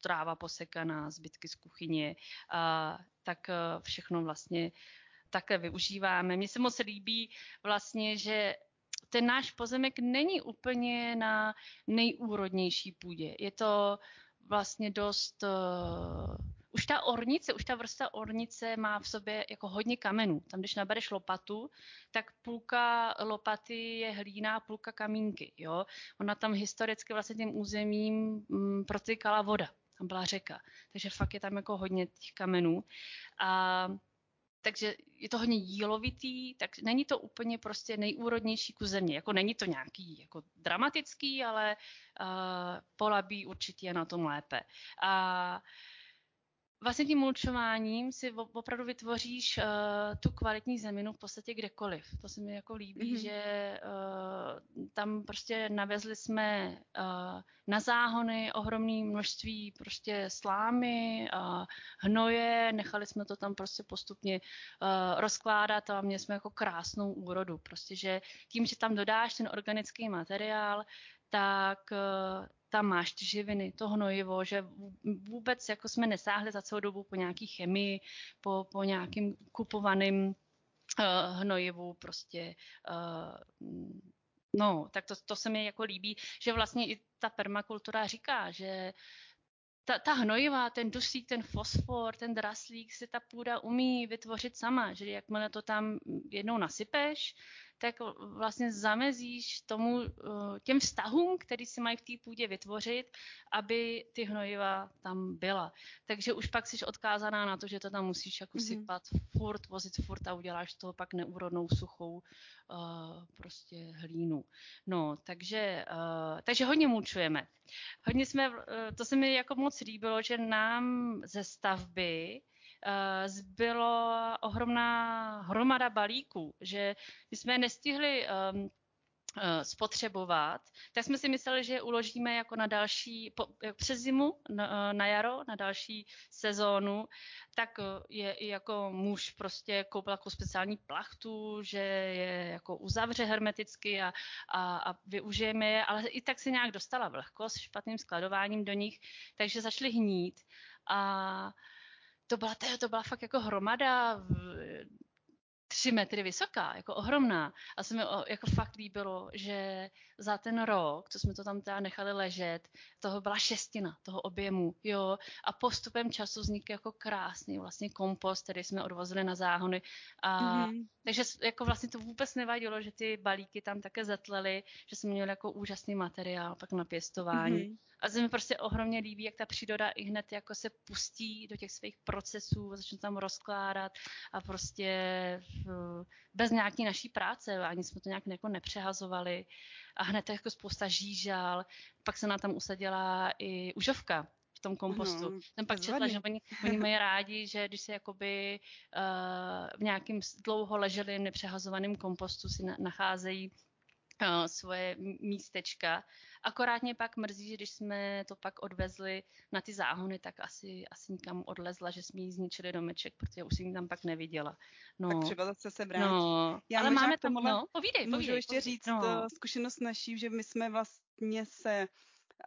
tráva posekaná, zbytky z kuchyně, uh, tak uh, všechno vlastně také využíváme. Mně se moc líbí vlastně, že ten náš pozemek není úplně na nejúrodnější půdě. Je to vlastně dost uh, už ta ornice, už ta vrsta ornice má v sobě jako hodně kamenů. Tam, když nabereš lopatu, tak půlka lopaty je hlína, půlka kamínky. Jo? Ona tam historicky vlastně tím územím mm, protykala voda. Tam byla řeka. Takže fakt je tam jako hodně těch kamenů. A takže je to hodně jílovitý, tak není to úplně prostě nejúrodnější ku země. Jako není to nějaký jako dramatický, ale uh, polabí určitě je na tom lépe. A uh, vlastně tím mulčováním si opravdu vytvoříš uh, tu kvalitní zeminu v podstatě kdekoliv. To se mi jako líbí, mm-hmm. že uh, tam prostě navezli jsme uh, na záhony ohromné množství prostě slámy, uh, hnoje, nechali jsme to tam prostě postupně uh, rozkládat a měli jsme jako krásnou úrodu. Prostě, že tím, že tam dodáš ten organický materiál, tak uh, tam máš ty živiny, to hnojivo, že vůbec jako jsme nesáhli za celou dobu po nějaký chemii, po, po nějakým kupovaným uh, hnojivů prostě uh, No, tak to, to se mi jako líbí, že vlastně i ta permakultura říká, že ta, ta hnojiva, ten dusík, ten fosfor, ten draslík si ta půda umí vytvořit sama, že jakmile to tam jednou nasypeš, tak vlastně zamezíš tomu, eh, těm vztahům, který si mají v té půdě vytvořit, aby ty hnojiva tam byla. Takže už pak jsi odkázaná na to, že to tam musíš jako mm-hmm. sypat furt, vozit furt a uděláš toho pak neúrodnou suchou uh, prostě hlínu. No, takže, uh, takže hodně mučujeme. Hodně jsme, uh, to se mi jako moc líbilo, že nám ze stavby zbylo ohromná hromada balíků, že my jsme nestihli um, spotřebovat, tak jsme si mysleli, že uložíme jako na další, po, přes zimu, na, na jaro, na další sezónu, tak je i jako muž prostě koupil jako speciální plachtu, že je jako uzavře hermeticky a, a, a využijeme je, ale i tak se nějak dostala vlhkost špatným skladováním do nich, takže začaly hnít. A to byla, to byla fakt jako hromada tři metry vysoká, jako ohromná. A se mi jako fakt líbilo, že za ten rok, co jsme to tam teda nechali ležet, toho byla šestina toho objemu, jo. A postupem času vznikl jako krásný vlastně kompost, který jsme odvozili na záhony. A, mm-hmm. Takže jako vlastně to vůbec nevadilo, že ty balíky tam také zatlely, že jsme měli jako úžasný materiál pak na pěstování. Mm-hmm. A se mi prostě ohromně líbí, jak ta příroda i hned jako se pustí do těch svých procesů, začne tam rozkládat a prostě bez nějaký naší práce, ani jsme to nějak jako nepřehazovali. A hned jako spousta žížal, pak se na tam usadila i užovka, v tom kompostu. No, Jsem pak četla, že oni, oni mají rádi, že když se jakoby uh, v nějakým dlouho leželým nepřehazovaným kompostu si na, nacházejí svoje místečka. Akorát mě pak mrzí, že když jsme to pak odvezli na ty záhony, tak asi, asi nikam odlezla, že jsme jí zničili domeček, protože už jsem tam pak neviděla. No. Tak třeba zase se vrátí. No, Já ale máme tam, no, povídej, Můžu povídej, ještě povídej. říct no. zkušenost naší, že my jsme vlastně se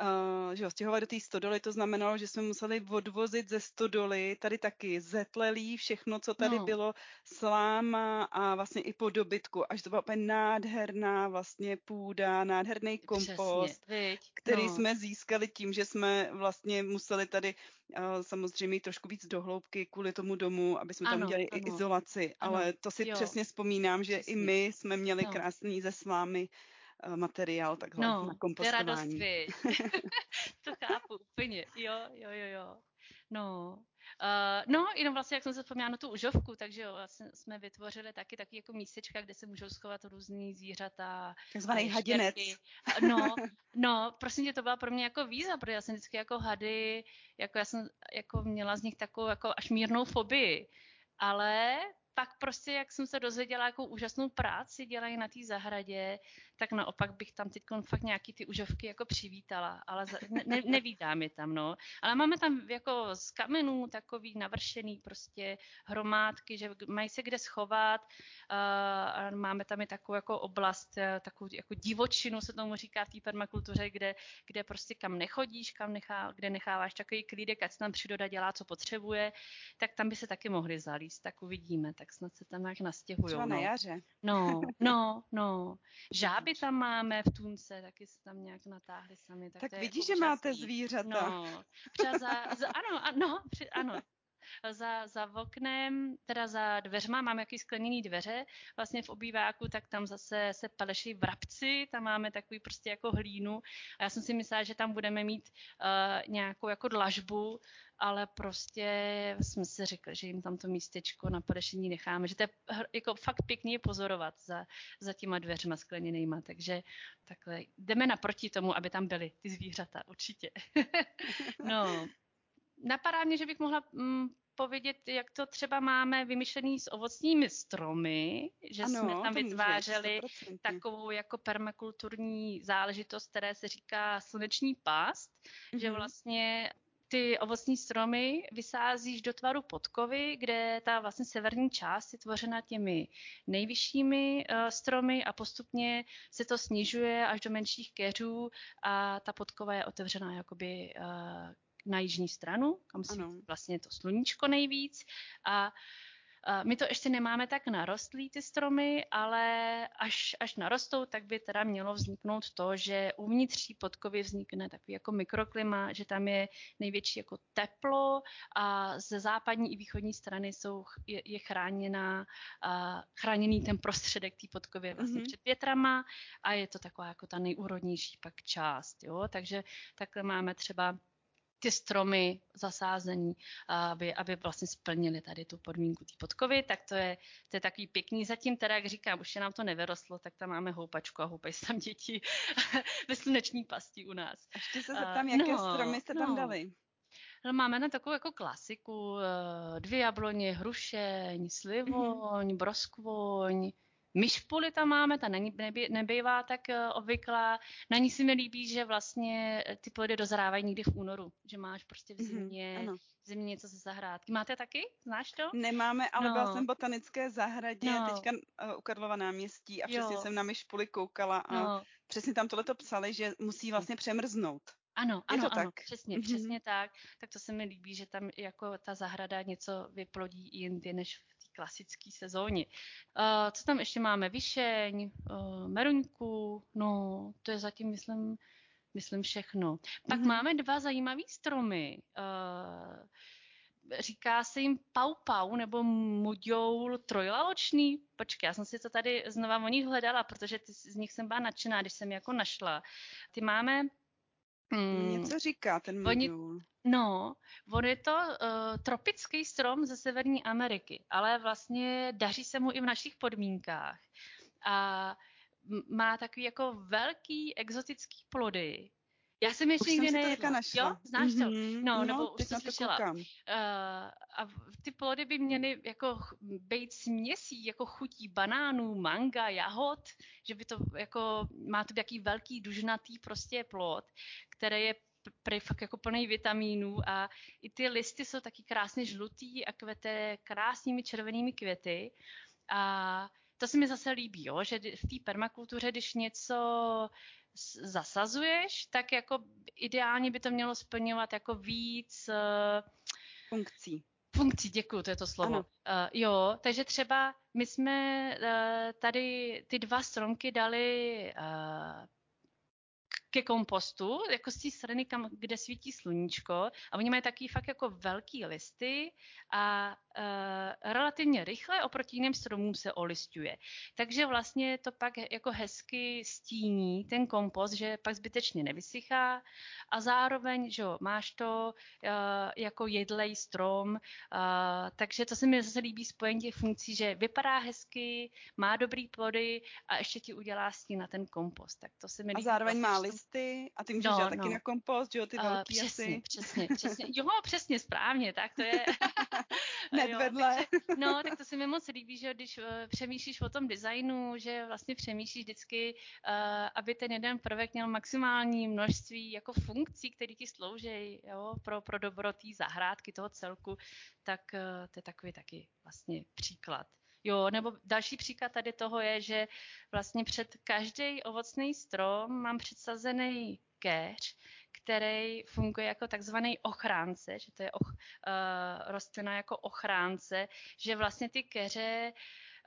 uh, že jo, stěhovat do té stodoly, to znamenalo, že jsme museli odvozit ze stodoly tady taky zetlelí, všechno, co tady no. bylo, sláma a vlastně i po dobytku, až to byla úplně nádherná vlastně půda, nádherný kompost, Přesně, který no. jsme získali tím, že jsme vlastně museli tady uh, samozřejmě trošku víc dohloubky kvůli tomu domu, aby jsme ano, tam dělali ano. i izolaci, ano. ale to si jo. přesně vzpomínám, že přesně. i my jsme měli no. krásný ze slámy Eh, materiál takhle no, na kompostování. No, to chápu úplně. Jo, jo, jo, jo. No, uh, no, jenom vlastně, jak jsem se vzpomněla na tu užovku, takže vlastně jsme vytvořili taky taky jako místečka, kde se můžou schovat různý zvířata. Takzvaný hadinec. No, no, prosím tě, to byla pro mě jako víza, protože já jsem vždycky jako hady, jako já jsem jako měla z nich takovou jako až mírnou fobii. Ale pak prostě, jak jsem se dozvěděla, jakou úžasnou práci dělají na té zahradě, tak naopak bych tam teď fakt nějaký ty užovky jako přivítala, ale ne, nevídám je tam, no. Ale máme tam jako z kamenů takový navršený prostě hromádky, že mají se kde schovat a máme tam i takovou jako oblast, e, takovou jako divočinu se tomu říká v té permakultuře, kde, kde prostě kam nechodíš, kam nechá, kde necháváš takový klídek, ať se tam příroda dělá, co potřebuje, tak tam by se taky mohli zalíst, tak uvidíme. Tak snad se tam nějak nastěhují. Třeba no. na jaře. No, no, no. Žáby tam máme v Tunce, taky se tam nějak natáhli sami. Tak, tak vidíš, jako že máte zvířata. No, za, za, ano, ano, při, ano, za, za oknem, teda za dveřma, máme jaký skleněný dveře vlastně v obýváku, tak tam zase se paleší vrabci, tam máme takový prostě jako hlínu. A já jsem si myslela, že tam budeme mít uh, nějakou jako dlažbu, ale prostě jsme si řekli, že jim tam to místečko na palešení necháme, že to je jako fakt pěkně pozorovat za, za těma dveřma skleněnýma, takže takhle jdeme naproti tomu, aby tam byly ty zvířata, určitě. no, napadá mě, že bych mohla mm, povědět, jak to třeba máme vymyšlený s ovocními stromy, že ano, jsme tam vytvářeli může, takovou jako permakulturní záležitost, které se říká sluneční past, mm-hmm. že mhm. vlastně ty ovocní stromy vysázíš do tvaru podkovy, kde ta vlastně severní část je tvořena těmi nejvyššími uh, stromy a postupně se to snižuje až do menších keřů a ta podkova je otevřená jakoby uh, na jižní stranu, kam si vlastně to sluníčko nejvíc a my to ještě nemáme tak narostlý ty stromy, ale až, až narostou, tak by teda mělo vzniknout to, že uvnitř podkovy vznikne takový jako mikroklima, že tam je největší jako teplo a ze západní i východní strany jsou, je, je chráněná, uh, chráněný ten prostředek té podkovy vlastně mm-hmm. před větrama a je to taková jako ta nejúrodnější pak část. Jo? Takže takhle máme třeba ty stromy zasázení, aby, aby vlastně splnili tady tu podmínku té podkovy, tak to je, to je takový pěkný. Zatím teda, jak říkám, už je nám to nevyrostlo, tak tam máme houpačku a houpají se tam děti ve sluneční pasti u nás. Ještě se zeptám, jaké no, stromy jste tam no. dali? No, máme na takovou jako klasiku, eh, dvě jabloně, hrušeň, slivoň, mm-hmm. broskvoň, Myšpuli tam máme, ta není, nebý, nebývá tak uh, obvyklá. Na ní si mi líbí, že vlastně eh, ty plody dozrávají někdy v únoru, že máš prostě v mhm, zimě, mm, v zimě něco ze zahrádky. Máte taky? Znáš to? Nemáme, ale no. byla jsem v botanické zahradě, no. teďka uh, u Karlova náměstí a přesně jo. jsem na myšpuli koukala a no. přesně tam tohleto psali, že musí vlastně přemrznout. Ano, ano, to ano, tak? přesně, mm-hmm. přesně tak. Tak to se mi líbí, že tam jako ta zahrada něco vyplodí i jindy než v klasické sezóně. Uh, co tam ještě máme? Vyšeň, uh, meruňku, no to je zatím, myslím, myslím všechno. Pak mm-hmm. máme dva zajímavé stromy. Uh, říká se jim pau pau nebo muďoul trojlaločný. Počkej, já jsem si to tady znova o nich hledala, protože ty, z nich jsem byla nadšená, když jsem jako našla. Ty máme Hmm. Něco říká ten modul. No, on je to uh, tropický strom ze Severní Ameriky, ale vlastně daří se mu i v našich podmínkách. A má takový jako velký exotický plody, já jsem ještě nikdy nejedla. Jo, znáš to? Mm-hmm. No, no, nebo už jsem slyšela. Uh, a ty plody by měly jako být směsí, jako chutí banánů, manga, jahod, že by to jako, má to jaký velký dužnatý prostě plod, který je prej fakt jako plný vitamínů a i ty listy jsou taky krásně žlutý a kvete krásnými červenými květy. A to se mi zase líbí, jo, že v té permakultuře, když něco zasazuješ, tak jako ideálně by to mělo splňovat jako víc uh, funkcí. Funkcí, děkuji, to je to slovo. Uh, jo, takže třeba my jsme uh, tady ty dva stromky dali uh, ke kompostu, jako z té strany, kam, kde svítí sluníčko a oni mají taky fakt jako velký listy a relativně rychle oproti jiným stromům se olistuje. Takže vlastně to pak jako hezky stíní ten kompost, že pak zbytečně nevysychá a zároveň, že jo, máš to uh, jako jedlej strom, uh, takže to se mi zase líbí spojení těch funkcí, že vypadá hezky, má dobrý plody a ještě ti udělá stín na ten kompost. Tak to se mi líbí. A zároveň má listy a ty můžeš no, taky no. na kompost, že jo, ty velký uh, přesně, asi. Přesně, přesně, jo, přesně, správně, tak to je. Hned jo, vedle. Takže, no, tak to se mi moc líbí, že když uh, přemýšlíš o tom designu, že vlastně přemýšlíš vždycky, uh, aby ten jeden prvek měl maximální množství jako funkcí, které ti slouží jo, pro, pro dobro té zahrádky, toho celku, tak uh, to je takový taky vlastně příklad. Jo, nebo další příklad tady toho je, že vlastně před každý ovocný strom mám předsazený keř, který funguje jako takzvaný ochránce, že to je och, uh, rostlina jako ochránce, že vlastně ty keře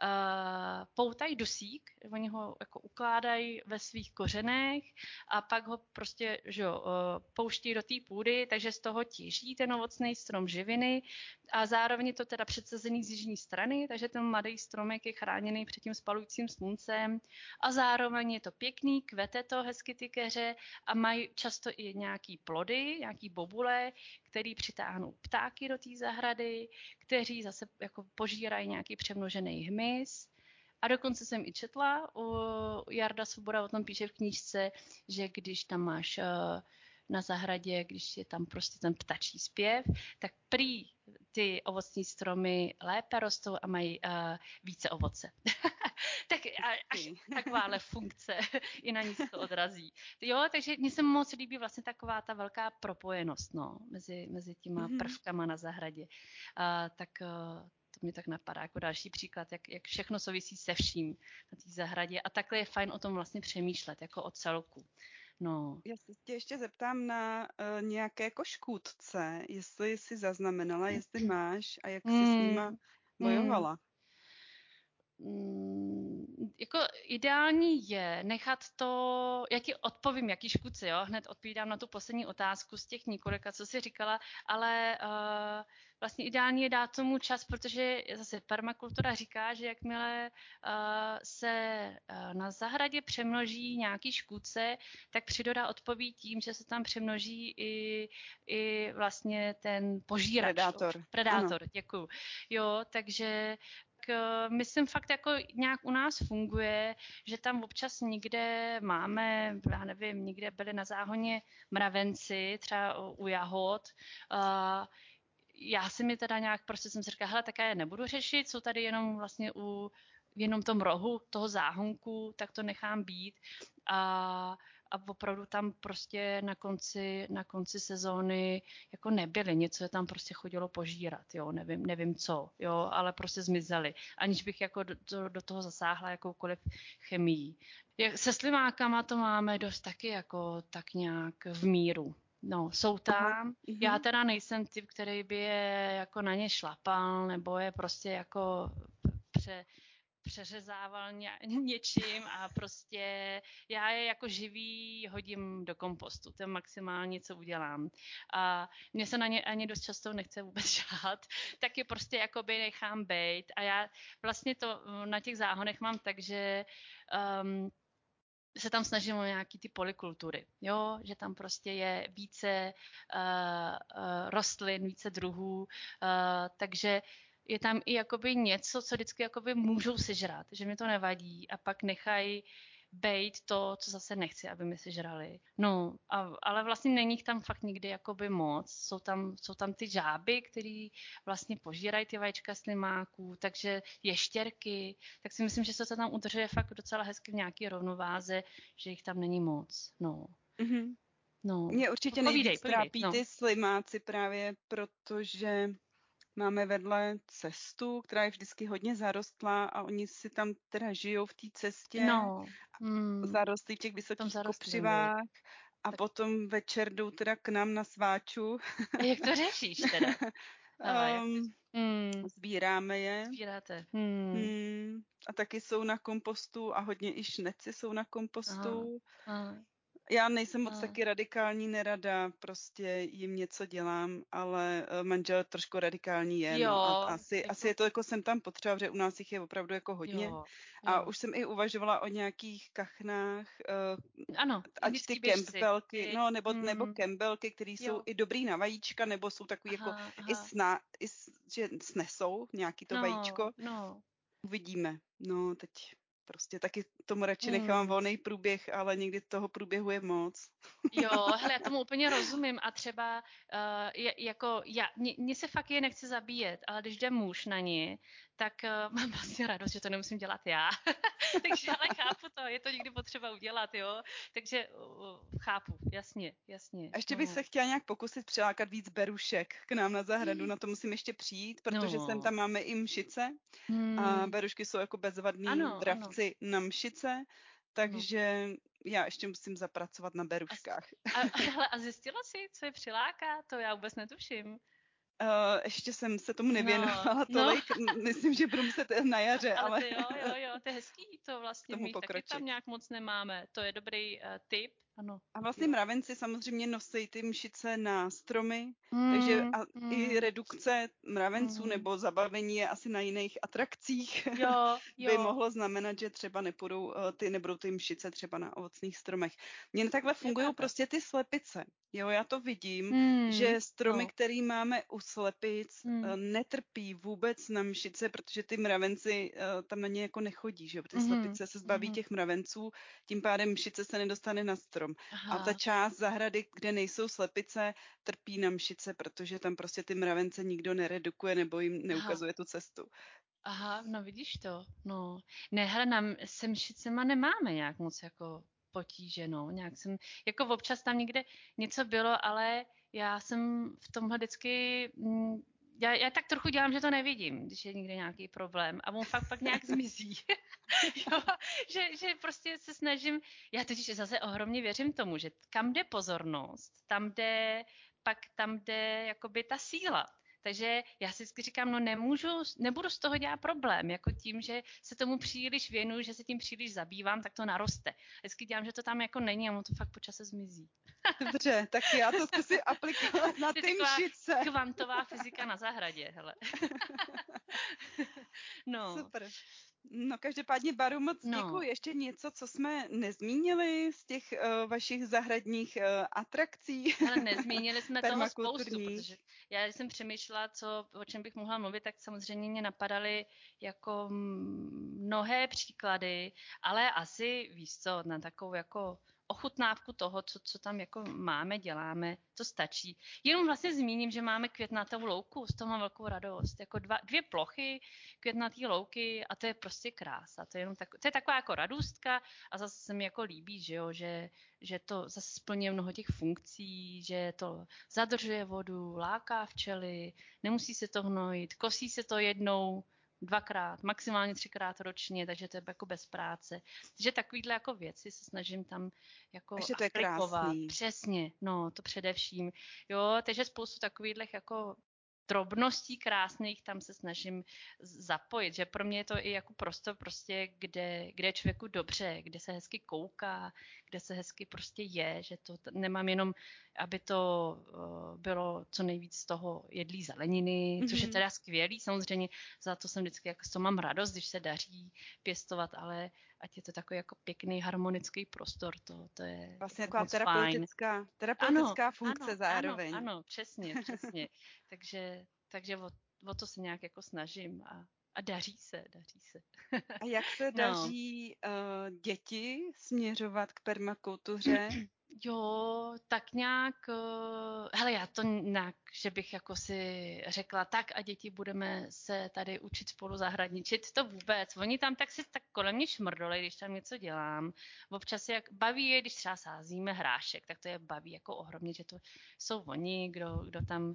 uh, poutají dusík, oni ho jako ukládají ve svých kořenech a pak ho prostě že jo, uh, pouští do té půdy, takže z toho těží ten ovocný strom živiny a zároveň je to teda předsazený z jižní strany, takže ten mladý stromek je chráněný před tím spalujícím sluncem a zároveň je to pěkný, kvete to hezky ty keře a mají často i nějaký plody, nějaký bobule, který přitáhnou ptáky do té zahrady, kteří zase jako požírají nějaký přemnožený hmyz. A dokonce jsem i četla, u Jarda Svoboda o tom píše v knížce, že když tam máš eh, na zahradě, když je tam prostě ten ptačí zpěv, tak prý ty ovocní stromy lépe rostou a mají uh, více ovoce. tak až takováhle funkce i na ní se to odrazí. Jo, takže mně se moc líbí vlastně taková ta velká propojenost no, mezi, mezi těma mm-hmm. prvkama na zahradě. Uh, tak uh, to mě tak napadá jako další příklad, jak, jak všechno souvisí se vším na té zahradě a takhle je fajn o tom vlastně přemýšlet, jako o celku. No. Já se tě ještě zeptám na uh, nějaké koškůdce, jestli jsi zaznamenala, jestli máš a jak mm. se s nima bojovala? Hmm Mm, jako ideální je nechat to, já ti odpovím, jaký škůdci, jo, hned odpovídám na tu poslední otázku z těch několika, co jsi říkala, ale uh, vlastně ideální je dát tomu čas, protože zase permakultura říká, že jakmile uh, se uh, na zahradě přemnoží nějaký škůdce, tak příroda odpoví tím, že se tam přemnoží i, i vlastně ten požírač. Predátor. Predátor, děkuju. Jo, takže uh, myslím fakt jako nějak u nás funguje, že tam občas někde máme, já nevím, někde byli na záhoně mravenci, třeba u jahod, uh, já si mi teda nějak prostě jsem si říkala, hele, tak já je nebudu řešit, jsou tady jenom vlastně u jenom tom rohu toho záhonku, tak to nechám být. A, a opravdu tam prostě na konci, na konci sezóny jako nebyly, něco je tam prostě chodilo požírat, jo, nevím, nevím co, jo, ale prostě zmizely, aniž bych jako do, do, do toho zasáhla jakoukoliv chemii. Jak, se slimákama to máme dost taky jako tak nějak v míru, No, jsou tam. Aha. Mhm. Já teda nejsem typ, který by je jako na ně šlapal, nebo je prostě jako pře, přeřezával ně, něčím a prostě já je jako živý hodím do kompostu. To je maximálně, co udělám. A mě se na ně ani dost často nechce vůbec žát, tak je prostě jakoby nechám bejt. A já vlastně to na těch záhonech mám tak, že um, se tam snažím o nějaký ty polikultury, jo, že tam prostě je více uh, uh, rostlin, více druhů, uh, takže je tam i jakoby něco, co vždycky jakoby můžou sežrat, že mi to nevadí a pak nechají bejt to, co zase nechci, aby mi sežrali. No, a, ale vlastně není jich tam fakt nikdy jakoby moc. Jsou tam, jsou tam ty žáby, které vlastně požírají ty vajíčka slimáků, takže ještěrky, tak si myslím, že se to tam udržuje fakt docela hezky v nějaké rovnováze, že jich tam není moc. No. Mm-hmm. No. Mě určitě nejvíc trápí no. ty slimáci právě, protože máme vedle cestu, která je vždycky hodně zarostlá a oni si tam teda žijou v té cestě no. hmm. zarostlí v těch vysokých kopřivách a tak. potom večer jdou teda k nám na sváču. A jak to řešíš teda? um, hmm. Sbíráme je. Sbíráte. Hmm. Hmm. A taky jsou na kompostu a hodně i šneci jsou na kompostu. Aha. Aha. Já nejsem moc taky radikální, nerada, prostě jim něco dělám, ale eh, manžel trošku radikální je. Jo, no, a asi, jako... asi je to jako jsem tam potřeba, protože u nás jich je opravdu jako hodně. Jo, jo. A už jsem i uvažovala o nějakých kachnách, uh, ano, ať ty kempelky, no nebo, mm. nebo kembelky, které jsou i dobrý na vajíčka, nebo jsou takový aha, jako aha. i, sna, i že snesou nějaký to no, vajíčko. No. Uvidíme. No, teď prostě taky tomu radši nechám hmm. volný průběh, ale někdy toho průběhu je moc. jo, hele, já tomu úplně rozumím a třeba uh, je, jako já, mně se fakt je nechce zabíjet, ale když jde muž na ní, tak uh, mám vlastně radost, že to nemusím dělat já. Takže ale chápu to, je to někdy potřeba udělat, jo. Takže uh, chápu, jasně, jasně. A ještě bych no. se chtěla nějak pokusit přilákat víc berušek k nám na zahradu, mm. na to musím ještě přijít, protože no. sem tam máme i mšice mm. a berušky jsou jako bezvadný ano, dravci ano. na mšice, takže no. já ještě musím zapracovat na beruškách. A, a, a zjistila jsi, co je přiláká? To já vůbec netuším. Uh, ještě jsem se tomu nevěnovala no, tolik, no. myslím, že budu muset na jaře. Ale, ale... jo, jo, jo, to je hezký, to vlastně my taky tam nějak moc nemáme, to je dobrý uh, tip. Ano. A vlastně mravenci samozřejmě nosí ty mšice na stromy, mm, takže a mm. i redukce mravenců mm. nebo zabavení je asi na jiných atrakcích jo, jo. by mohlo znamenat, že třeba nepůjdou eh, ty, nebudou ty mšice třeba na ovocných stromech. Mně takhle fungují prostě ty slepice. Jo, já to vidím, mm. že stromy, no. které máme u slepic, mm. netrpí vůbec na mšice, protože ty mravenci eh, tam na ně jako nechodí, že jo? Ty mm. slepice se zbaví mm. těch mravenců, tím pádem mšice se nedostane na strom strom. Aha. A ta část zahrady, kde nejsou slepice, trpí na mšice, protože tam prostě ty mravence nikdo neredukuje nebo jim neukazuje Aha. tu cestu. Aha, no vidíš to. No. Ne, hele, nám se mšicema nemáme nějak moc jako potíže, no. Nějak jsem, jako občas tam někde něco bylo, ale já jsem v tomhle vždycky mm, já, já tak trochu dělám, že to nevidím, když je někde nějaký problém a on fakt pak nějak zmizí. jo, že, že prostě se snažím, já totiž zase ohromně věřím tomu, že kam jde pozornost, tam jde, pak tam jde jakoby ta síla. Takže já si vždycky říkám, no nemůžu, nebudu z toho dělat problém, jako tím, že se tomu příliš věnuju, že se tím příliš zabývám, tak to naroste. Vždycky dělám, že to tam jako není a mu to fakt po čase zmizí. Dobře, tak já to zkusím aplikovat na ty mšice. Kvantová fyzika na zahradě, hele. no. Super. No každopádně Baru moc no. děkuji. Ještě něco, co jsme nezmínili z těch uh, vašich zahradních uh, atrakcí? Ale nezmínili jsme toho spoustu, protože já když jsem přemýšlela, co, o čem bych mohla mluvit, tak samozřejmě mě napadaly jako mnohé příklady, ale asi víš co, na takovou jako ochutnávku toho, co, co tam jako máme, děláme, to stačí. Jenom vlastně zmíním, že máme květnatou louku, z toho mám velkou radost. Jako dva, dvě plochy květnatý louky a to je prostě krása. To je, jenom tak, to je taková jako radostka a zase se mi jako líbí, že, jo, že, že to zase splňuje mnoho těch funkcí, že to zadržuje vodu, láká včely, nemusí se to hnojit, kosí se to jednou, dvakrát, maximálně třikrát ročně, takže to je jako bez práce. Takže takovýhle jako věci se snažím tam jako takže to je krásný. Přesně, no to především. Jo, takže spoustu takových jako drobností krásných tam se snažím zapojit, že pro mě je to i jako prostor prostě, kde, kde je člověku dobře, kde se hezky kouká, kde se hezky prostě je, že to nemám jenom, aby to uh, bylo co nejvíc z toho jedlí zeleniny, mm-hmm. což je mhm. teda skvělý, samozřejmě za to jsem vždycky, jako to mám radost, když se daří pěstovat, ale ať je to takový jako pěkný harmonický prostor, to, to je Vlastně jako taková terapeutická, terapeutická ano, funkce ano, zároveň. Ano, ano, přesně, přesně. takže takže o, o to se nějak jako snažím a, a daří se, daří se. a jak se no. daří no. uh, děti směřovat k permakultuře? Jo, tak nějak, uh, hele, já to nějak že bych jako si řekla, tak a děti budeme se tady učit spolu zahradničit, to vůbec. Oni tam tak si tak kolem mě šmrdoli, když tam něco dělám. Občas jak baví je, když třeba sázíme hrášek, tak to je baví jako ohromně, že to jsou oni, kdo, kdo tam uh,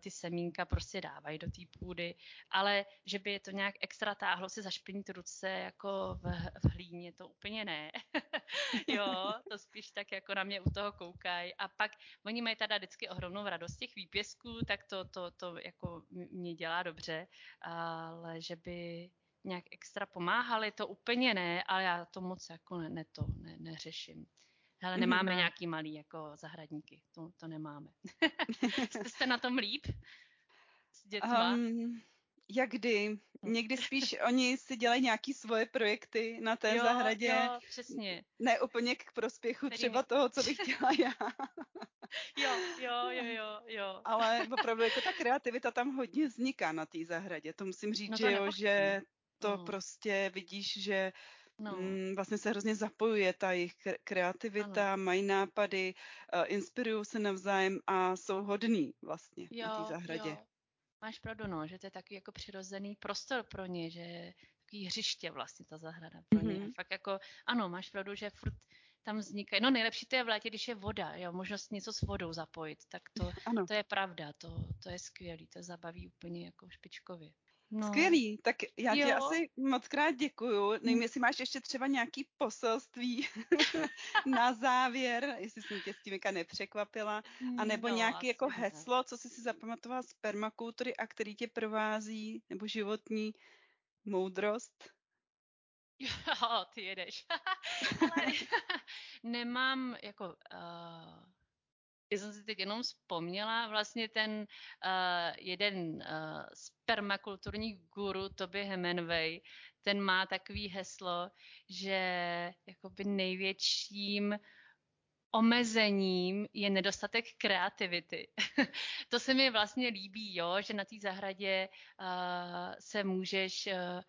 ty semínka prostě dávají do té půdy, ale že by je to nějak extra táhlo si zašpinit ruce jako v, v hlíně, to úplně ne. jo, to spíš tak jako na mě u toho koukají. A pak oni mají teda vždycky ohromnou radost těch výpěstů, pěstů, tak to, to, to jako mě dělá dobře, ale že by nějak extra pomáhali, to úplně ne, ale já to moc jako ne, ne to ne, neřeším. Hele, nemáme ne. nějaký malý jako zahradníky, to, to nemáme. Jste na tom líp s dětma? Um, jak kdy. Někdy spíš oni si dělají nějaký svoje projekty na té jo, zahradě. Jo, přesně. Ne úplně k prospěchu Který třeba toho, co bych chtěla já. jo, jo, jo, jo, jo. Ale opravdu jako ta kreativita tam hodně vzniká na té zahradě. To musím říct, no to že jo, že to no. prostě vidíš, že No. Mm, vlastně se hrozně zapojuje ta jejich kreativita, ano. mají nápady, uh, inspirují se navzájem a jsou hodní vlastně jo, na té zahradě. Jo. Máš pravdu, no, že to je takový jako přirozený prostor pro ně, že takový hřiště vlastně ta zahrada pro ně. Mm-hmm. Fakt jako, ano, máš pravdu, že furt tam vznikají. No nejlepší to je v létě, když je voda, jo, možnost něco s vodou zapojit, tak to, ano. to je pravda, to, to je skvělý, to zabaví úplně jako špičkově. No. Skvělý, tak já jo. ti asi moc krát děkuju. Nevím, jestli máš ještě třeba nějaký poselství na závěr, jestli jsem tě s tím nepřekvapila, anebo no, nějaký jako heslo, co jsi si zapamatovala z permakultury a který tě provází, nebo životní moudrost? Jo, ty jedeš. Ale nemám jako... Uh, já jsem si teď jenom vzpomněla, vlastně ten uh, jeden uh, z permakulturních guru, Toby Hemingway, ten má takový heslo, že jakoby největším omezením je nedostatek kreativity. to se mi vlastně líbí, jo, že na té zahradě uh, se můžeš uh,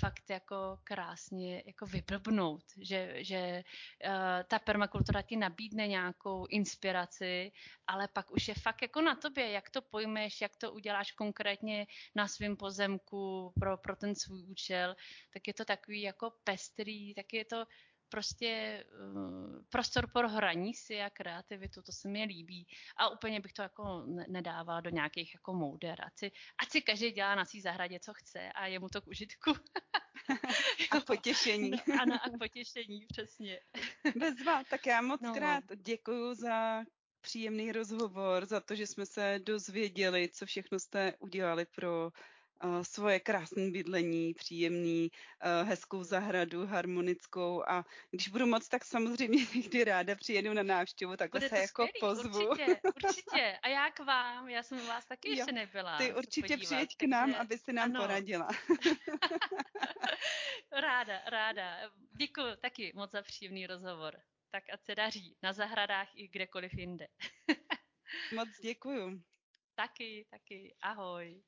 fakt jako krásně jako vyblbnout, že, že uh, ta permakultura ti nabídne nějakou inspiraci, ale pak už je fakt jako na tobě, jak to pojmeš, jak to uděláš konkrétně na svém pozemku pro, pro ten svůj účel, tak je to takový jako pestrý, tak je to prostě uh, prostor pro hraní si a kreativitu, to se mi líbí. A úplně bych to jako nedávala do nějakých jako mouder. Ať si, ať si každý dělá na svý zahradě, co chce a je mu to k užitku. a potěšení. No, ano, a potěšení, přesně. Bezva, tak já moc no. krát děkuju za příjemný rozhovor, za to, že jsme se dozvěděli, co všechno jste udělali pro svoje krásné bydlení, příjemný, uh, hezkou zahradu, harmonickou a když budu moc, tak samozřejmě někdy ráda přijedu na návštěvu, takhle Bude se jako skvělý, pozvu. Určitě, určitě. A já k vám, já jsem u vás taky jo, ještě nebyla. Ty určitě podívat, přijeď k nám, takže... aby si nám ano. poradila. ráda, ráda. Děkuji taky moc za příjemný rozhovor. Tak a se daří na zahradách i kdekoliv jinde. moc děkuju. Taky, taky. Ahoj.